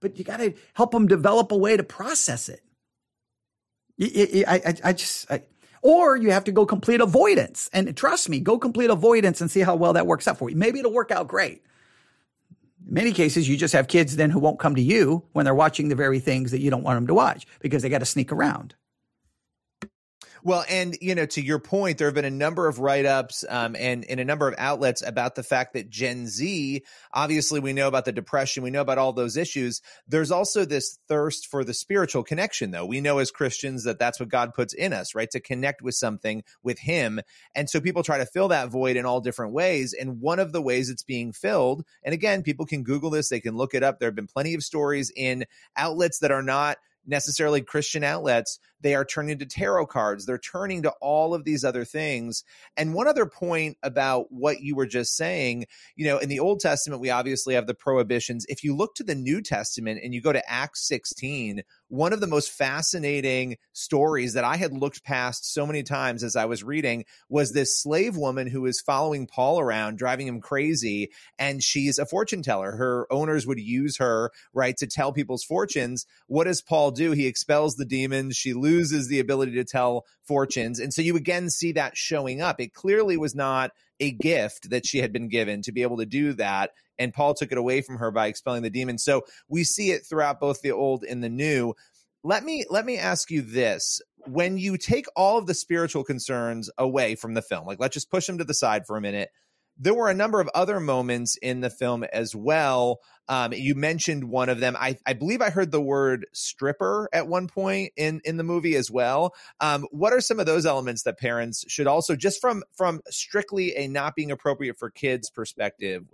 but you got to help them develop a way to process it. I, I, I just, I, or you have to go complete avoidance. And trust me, go complete avoidance and see how well that works out for you. Maybe it'll work out great. In many cases, you just have kids then who won't come to you when they're watching the very things that you don't want them to watch because they got to sneak around. Well, and you know, to your point, there have been a number of write-ups um, and in a number of outlets about the fact that Gen Z, obviously, we know about the depression, we know about all those issues. There's also this thirst for the spiritual connection, though. We know as Christians that that's what God puts in us, right? To connect with something, with Him, and so people try to fill that void in all different ways. And one of the ways it's being filled, and again, people can Google this, they can look it up. There have been plenty of stories in outlets that are not necessarily Christian outlets they are turning to tarot cards. They're turning to all of these other things. And one other point about what you were just saying, you know, in the Old Testament, we obviously have the prohibitions. If you look to the New Testament and you go to Acts 16, one of the most fascinating stories that I had looked past so many times as I was reading was this slave woman who is following Paul around, driving him crazy. And she's a fortune teller. Her owners would use her, right, to tell people's fortunes. What does Paul do? He expels the demons. She loses loses the ability to tell fortunes. And so you again see that showing up. It clearly was not a gift that she had been given to be able to do that. And Paul took it away from her by expelling the demon. So we see it throughout both the old and the new. Let me let me ask you this. When you take all of the spiritual concerns away from the film, like let's just push them to the side for a minute there were a number of other moments in the film as well. Um, you mentioned one of them. I, I, believe I heard the word stripper at one point in in the movie as well. Um, what are some of those elements that parents should also, just from from strictly a not being appropriate for kids perspective,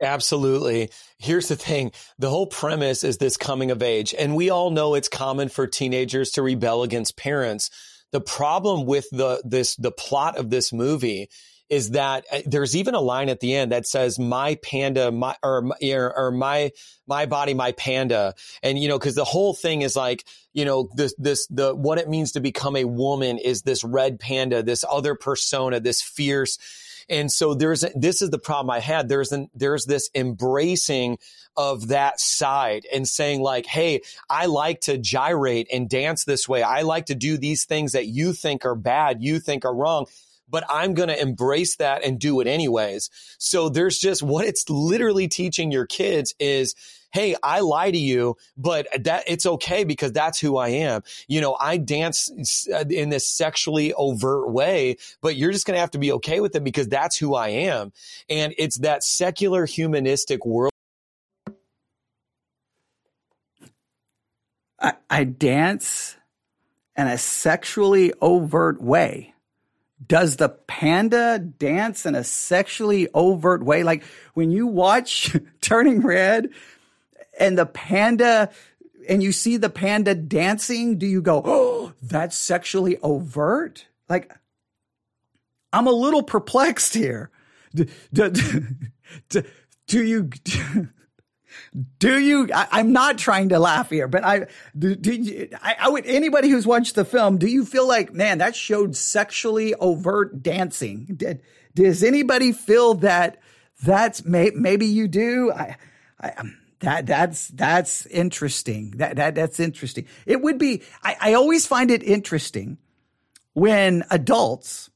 Absolutely. Here's the thing. The whole premise is this coming of age. And we all know it's common for teenagers to rebel against parents. The problem with the, this, the plot of this movie is that uh, there's even a line at the end that says my panda my or, or my my body my panda and you know cuz the whole thing is like you know this this the what it means to become a woman is this red panda this other persona this fierce and so there's, this is the problem I had. There's an, there's this embracing of that side and saying like, Hey, I like to gyrate and dance this way. I like to do these things that you think are bad, you think are wrong but I'm going to embrace that and do it anyways. So there's just what it's literally teaching your kids is hey, I lie to you, but that it's okay because that's who I am. You know, I dance uh, in this sexually overt way, but you're just going to have to be okay with it because that's who I am. And it's that secular humanistic world. I, I dance in a sexually overt way. Does the panda dance in a sexually overt way? Like when you watch Turning Red, and the panda and you see the panda dancing, do you go, oh, that's sexually overt? Like, I'm a little perplexed here. Do, do, do, do you, do you, I, am not trying to laugh here, but I, do, do I, I would, anybody who's watched the film, do you feel like, man, that showed sexually overt dancing? Did, does anybody feel that that's, may, maybe you do? I, I, um, that that's that's interesting. That that that's interesting. It would be. I, I always find it interesting when adults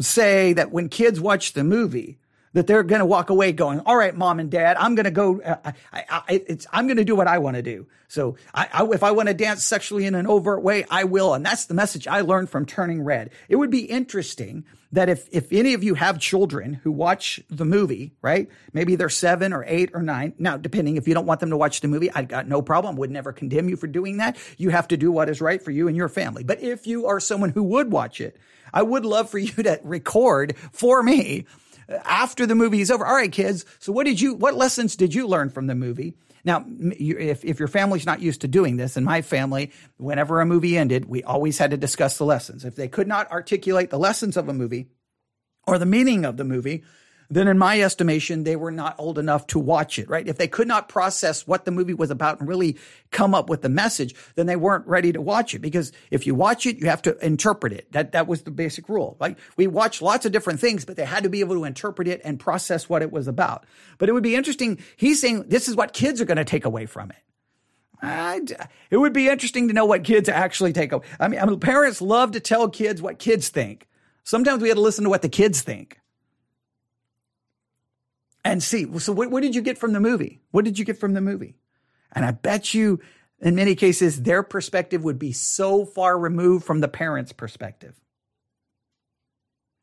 say that when kids watch the movie that they're going to walk away going, all right, mom and dad, I'm going to go, uh, I, I, it's, I'm going to do what I want to do. So I, I, if I want to dance sexually in an overt way, I will. And that's the message I learned from turning red. It would be interesting that if, if any of you have children who watch the movie, right? Maybe they're seven or eight or nine. Now, depending if you don't want them to watch the movie, I got no problem. Would never condemn you for doing that. You have to do what is right for you and your family. But if you are someone who would watch it, I would love for you to record for me after the movie is over. All right, kids. So what did you, what lessons did you learn from the movie? Now, if, if your family's not used to doing this, in my family, whenever a movie ended, we always had to discuss the lessons. If they could not articulate the lessons of a movie or the meaning of the movie, then in my estimation, they were not old enough to watch it, right? If they could not process what the movie was about and really come up with the message, then they weren't ready to watch it. Because if you watch it, you have to interpret it. That, that was the basic rule. Like we watched lots of different things, but they had to be able to interpret it and process what it was about. But it would be interesting. He's saying this is what kids are going to take away from it. I'd, it would be interesting to know what kids actually take away. I mean, I mean, parents love to tell kids what kids think. Sometimes we had to listen to what the kids think and see. So what, what did you get from the movie? What did you get from the movie? And I bet you in many cases, their perspective would be so far removed from the parent's perspective.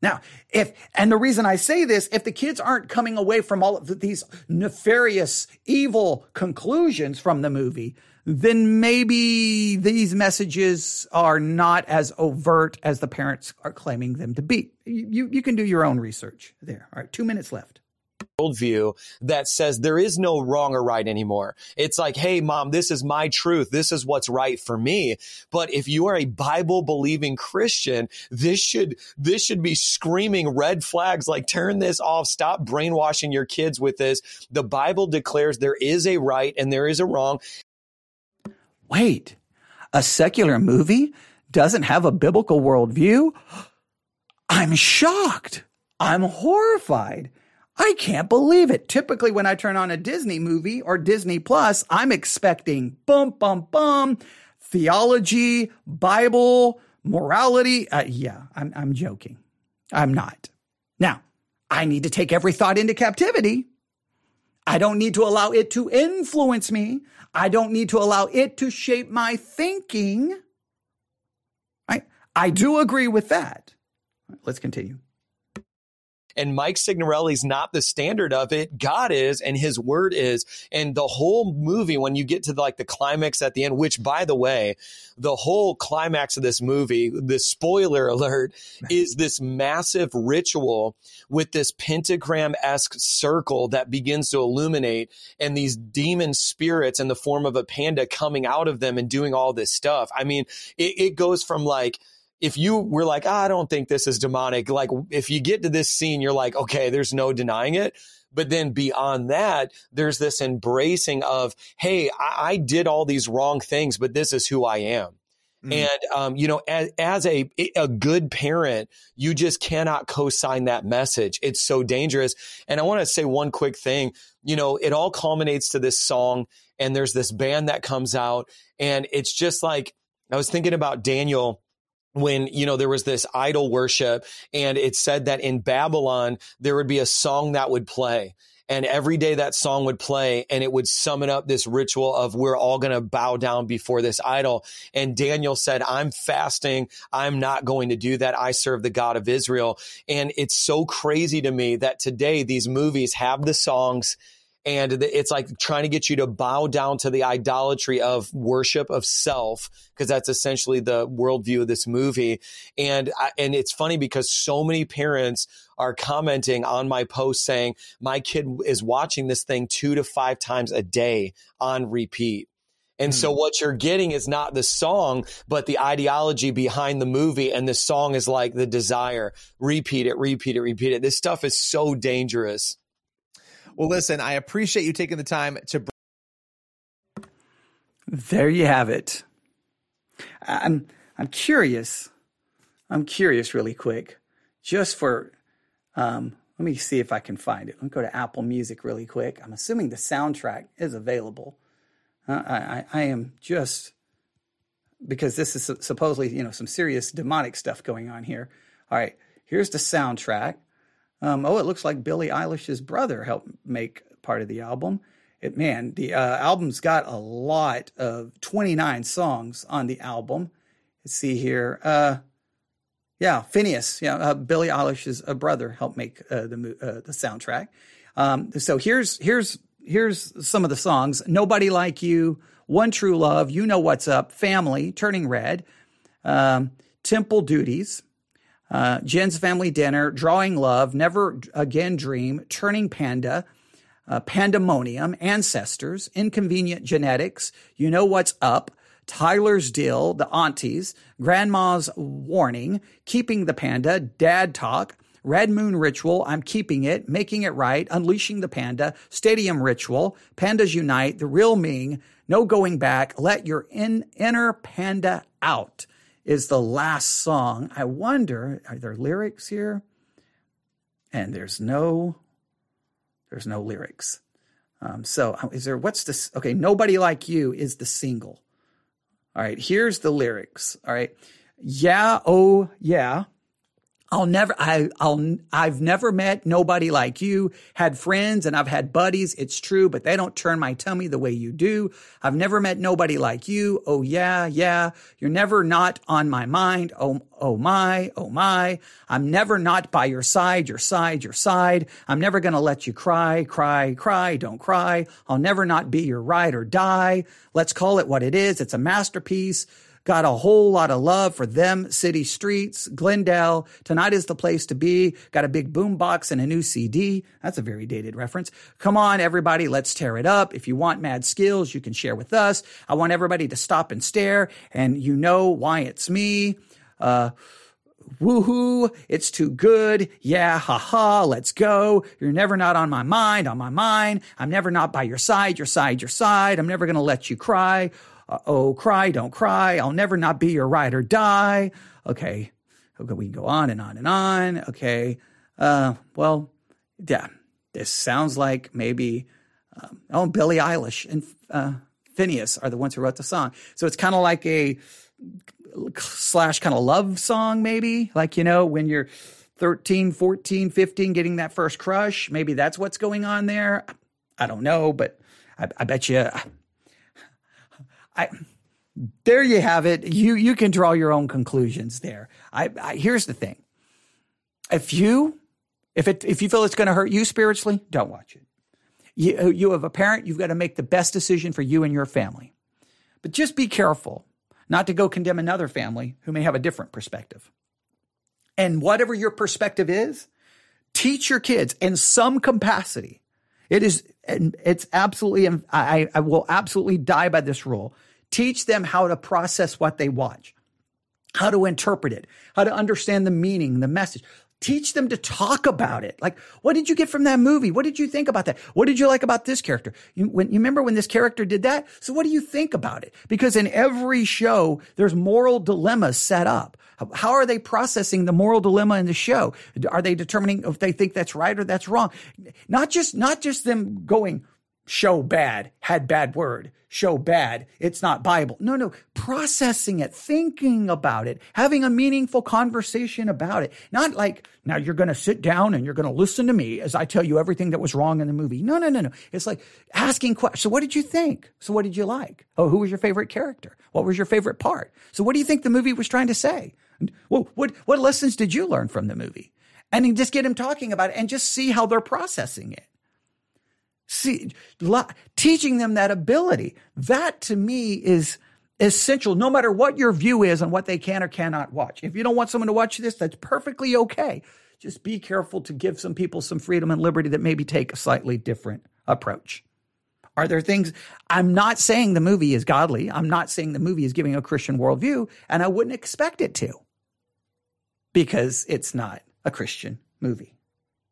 Now, if, and the reason I say this, if the kids aren't coming away from all of these nefarious, evil conclusions from the movie, then maybe these messages are not as overt as the parents are claiming them to be. You, you can do your own research there. All right, two minutes left worldview that says there is no wrong or right anymore. It's like, hey, mom, this is my truth. This is what's right for me. But if you are a Bible believing Christian, this should, this should be screaming red flags like turn this off. Stop brainwashing your kids with this. The Bible declares there is a right and there is a wrong. Wait, a secular movie doesn't have a biblical worldview? I'm shocked. I'm horrified. I can't believe it. Typically, when I turn on a Disney movie or Disney Plus, I'm expecting bum, bum, bum, theology, Bible, morality. Uh, yeah, I'm, I'm joking. I'm not. Now, I need to take every thought into captivity. I don't need to allow it to influence me. I don't need to allow it to shape my thinking. Right? I do agree with that. Let's continue And Mike Signorelli's not the standard of it. God is, and his word is. And the whole movie, when you get to the, like the climax at the end, which by the way, the whole climax of this movie, the spoiler alert, is this massive ritual with this pentagram esque circle that begins to illuminate and these demon spirits in the form of a panda coming out of them and doing all this stuff. I mean, it, it goes from like, if you were like, oh, I don't think this is demonic, like if you get to this scene, you're like, okay, there's no denying it. But then beyond that, there's this embracing of, hey, I, I did all these wrong things, but this is who I am. Mm. And um, you know, as, as a a good parent, you just cannot co-sign that message. It's so dangerous. And I want to say one quick thing. You know, it all culminates to this song, and there's this band that comes out, and it's just like I was thinking about Daniel when you know there was this idol worship and it said that in babylon there would be a song that would play. And every day that song would play and it would summon up this ritual of we're all going to bow down before this idol. And daniel said i'm fasting. I'm not going to do that. I serve the god of israel. And it's so crazy to me that today these movies have the songs and it's like trying to get you to bow down to the idolatry of worship of self because that's essentially the worldview of this movie and and it's funny because so many parents are commenting on my post saying my kid is watching this thing two to five times a day on repeat and so hmm. what you're getting is not the song, but the ideology behind the movie. And the song is like the desire. Repeat it, repeat it, repeat it. This stuff is so dangerous. Well, listen, I appreciate you taking the time to. There you have it. I'm I'm curious. I'm curious, really quick, just for. Um, let me see if I can find it. Let me go to Apple Music really quick. I'm assuming the soundtrack is available. Uh, I, I am just because this is supposedly you know some serious demonic stuff going on here. All right, here's the soundtrack. Um, oh, it looks like Billie Eilish's brother helped make part of the album. It man, the uh, album's got a lot of 29 songs on the album. Let's see here. Uh, yeah, Finneas, Yeah, uh, Billie Eilish's uh, brother helped make uh, the uh, the soundtrack. Um, so here's here's here's some of the songs: "Nobody Like You," "One True Love," "You Know What's Up," "Family," "Turning Red," um, "Temple Duties," uh, Jen's Family Dinner, Drawing Love, Never Again Dream, Turning Panda, uh, Pandemonium, Ancestors, Inconvenient Genetics, You Know What's Up, Tyler's Deal, The Aunties, Grandma's Warning, Keeping the Panda, Dad Talk, Red Moon Ritual, I'm Keeping It, Making It Right, Unleashing the Panda, Stadium Ritual, Pandas Unite, The Real Ming, No Going Back, Let Your in- Inner Panda Out is the last song. I wonder, are there lyrics here? And there's no, there's no lyrics. Um, so uh, is there, what's this? Okay. Nobody like you is the single. All right. Here's the lyrics. All right. Yeah. Oh yeah. I'll never, I, I'll, I've never met nobody like you. Had friends and I've had buddies. It's true, but they don't turn my tummy the way you do. I've never met nobody like you. Oh yeah, yeah. You're never not on my mind. Oh, oh my, oh my. I'm never not by your side, your side, your side. I'm never going to let you cry, cry, cry. Don't cry. I'll never not be your ride or die. Let's call it what it is. It's a masterpiece. Got a whole lot of love for them city streets. Glendale, tonight is the place to be. Got a big boom box and a new CD. That's a very dated reference. Come on, everybody, let's tear it up. If you want mad skills, you can share with us. I want everybody to stop and stare, and you know why it's me. Uh, woohoo, it's too good. Yeah, haha, let's go. You're never not on my mind, on my mind. I'm never not by your side, your side, your side. I'm never going to let you cry uh, oh, cry, don't cry. I'll never not be your ride or die. Okay. Okay. We can go on and on and on. Okay. Uh, well, yeah, this sounds like maybe, um, oh, Billie Eilish and, uh, Finneas are the ones who wrote the song. So it's kind of like a slash kind of love song, maybe like, you know, when you're 13, 14, 15, getting that first crush, maybe that's what's going on there. I don't know, but I, I bet you I, there you have it. You you can draw your own conclusions there. I, I here's the thing. If you If it if you feel it's going to hurt you spiritually, don't watch it. You, you have a parent, you've got to make the best decision for you and your family. But just be careful not to go condemn another family who may have a different perspective. And whatever your perspective is, teach your kids in some capacity. It is, it's absolutely, I, I will absolutely die by this rule. Teach them how to process what they watch, how to interpret it, how to understand the meaning, the message. Teach them to talk about it. Like, what did you get from that movie? What did you think about that? What did you like about this character? You, when, you remember when this character did that? So what do you think about it? Because in every show, there's moral dilemmas set up. How are they processing the moral dilemma in the show? Are they determining if they think that's right or that's wrong? Not just, not just them going, show bad, had bad word, show bad, it's not Bible. No, no, processing it, thinking about it, having a meaningful conversation about it. Not like, now you're going to sit down and you're going to listen to me as I tell you everything that was wrong in the movie. No, no, no, no. It's like asking questions. So what did you think? So what did you like? Oh, who was your favorite character? What was your favorite part? So what do you think the movie was trying to say? Well, what, what lessons did you learn from the movie? And just get him talking about it and just see how they're processing it. See, teaching them that ability, that to me is essential, no matter what your view is on what they can or cannot watch. If you don't want someone to watch this, that's perfectly okay. Just be careful to give some people some freedom and liberty that maybe take a slightly different approach. Are there things I'm not saying the movie is godly? I'm not saying the movie is giving a Christian worldview, and I wouldn't expect it to because it's not a Christian movie.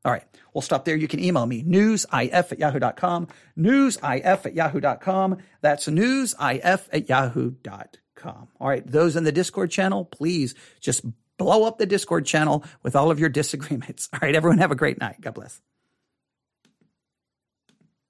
All right, we'll stop there. You can email me, newsif at yahoo.com, newsif at yahoo.com. That's newsif at yahoo.com. All right, those in the Discord channel, please just blow up the Discord channel with all of your disagreements. All right, everyone have a great night. God bless.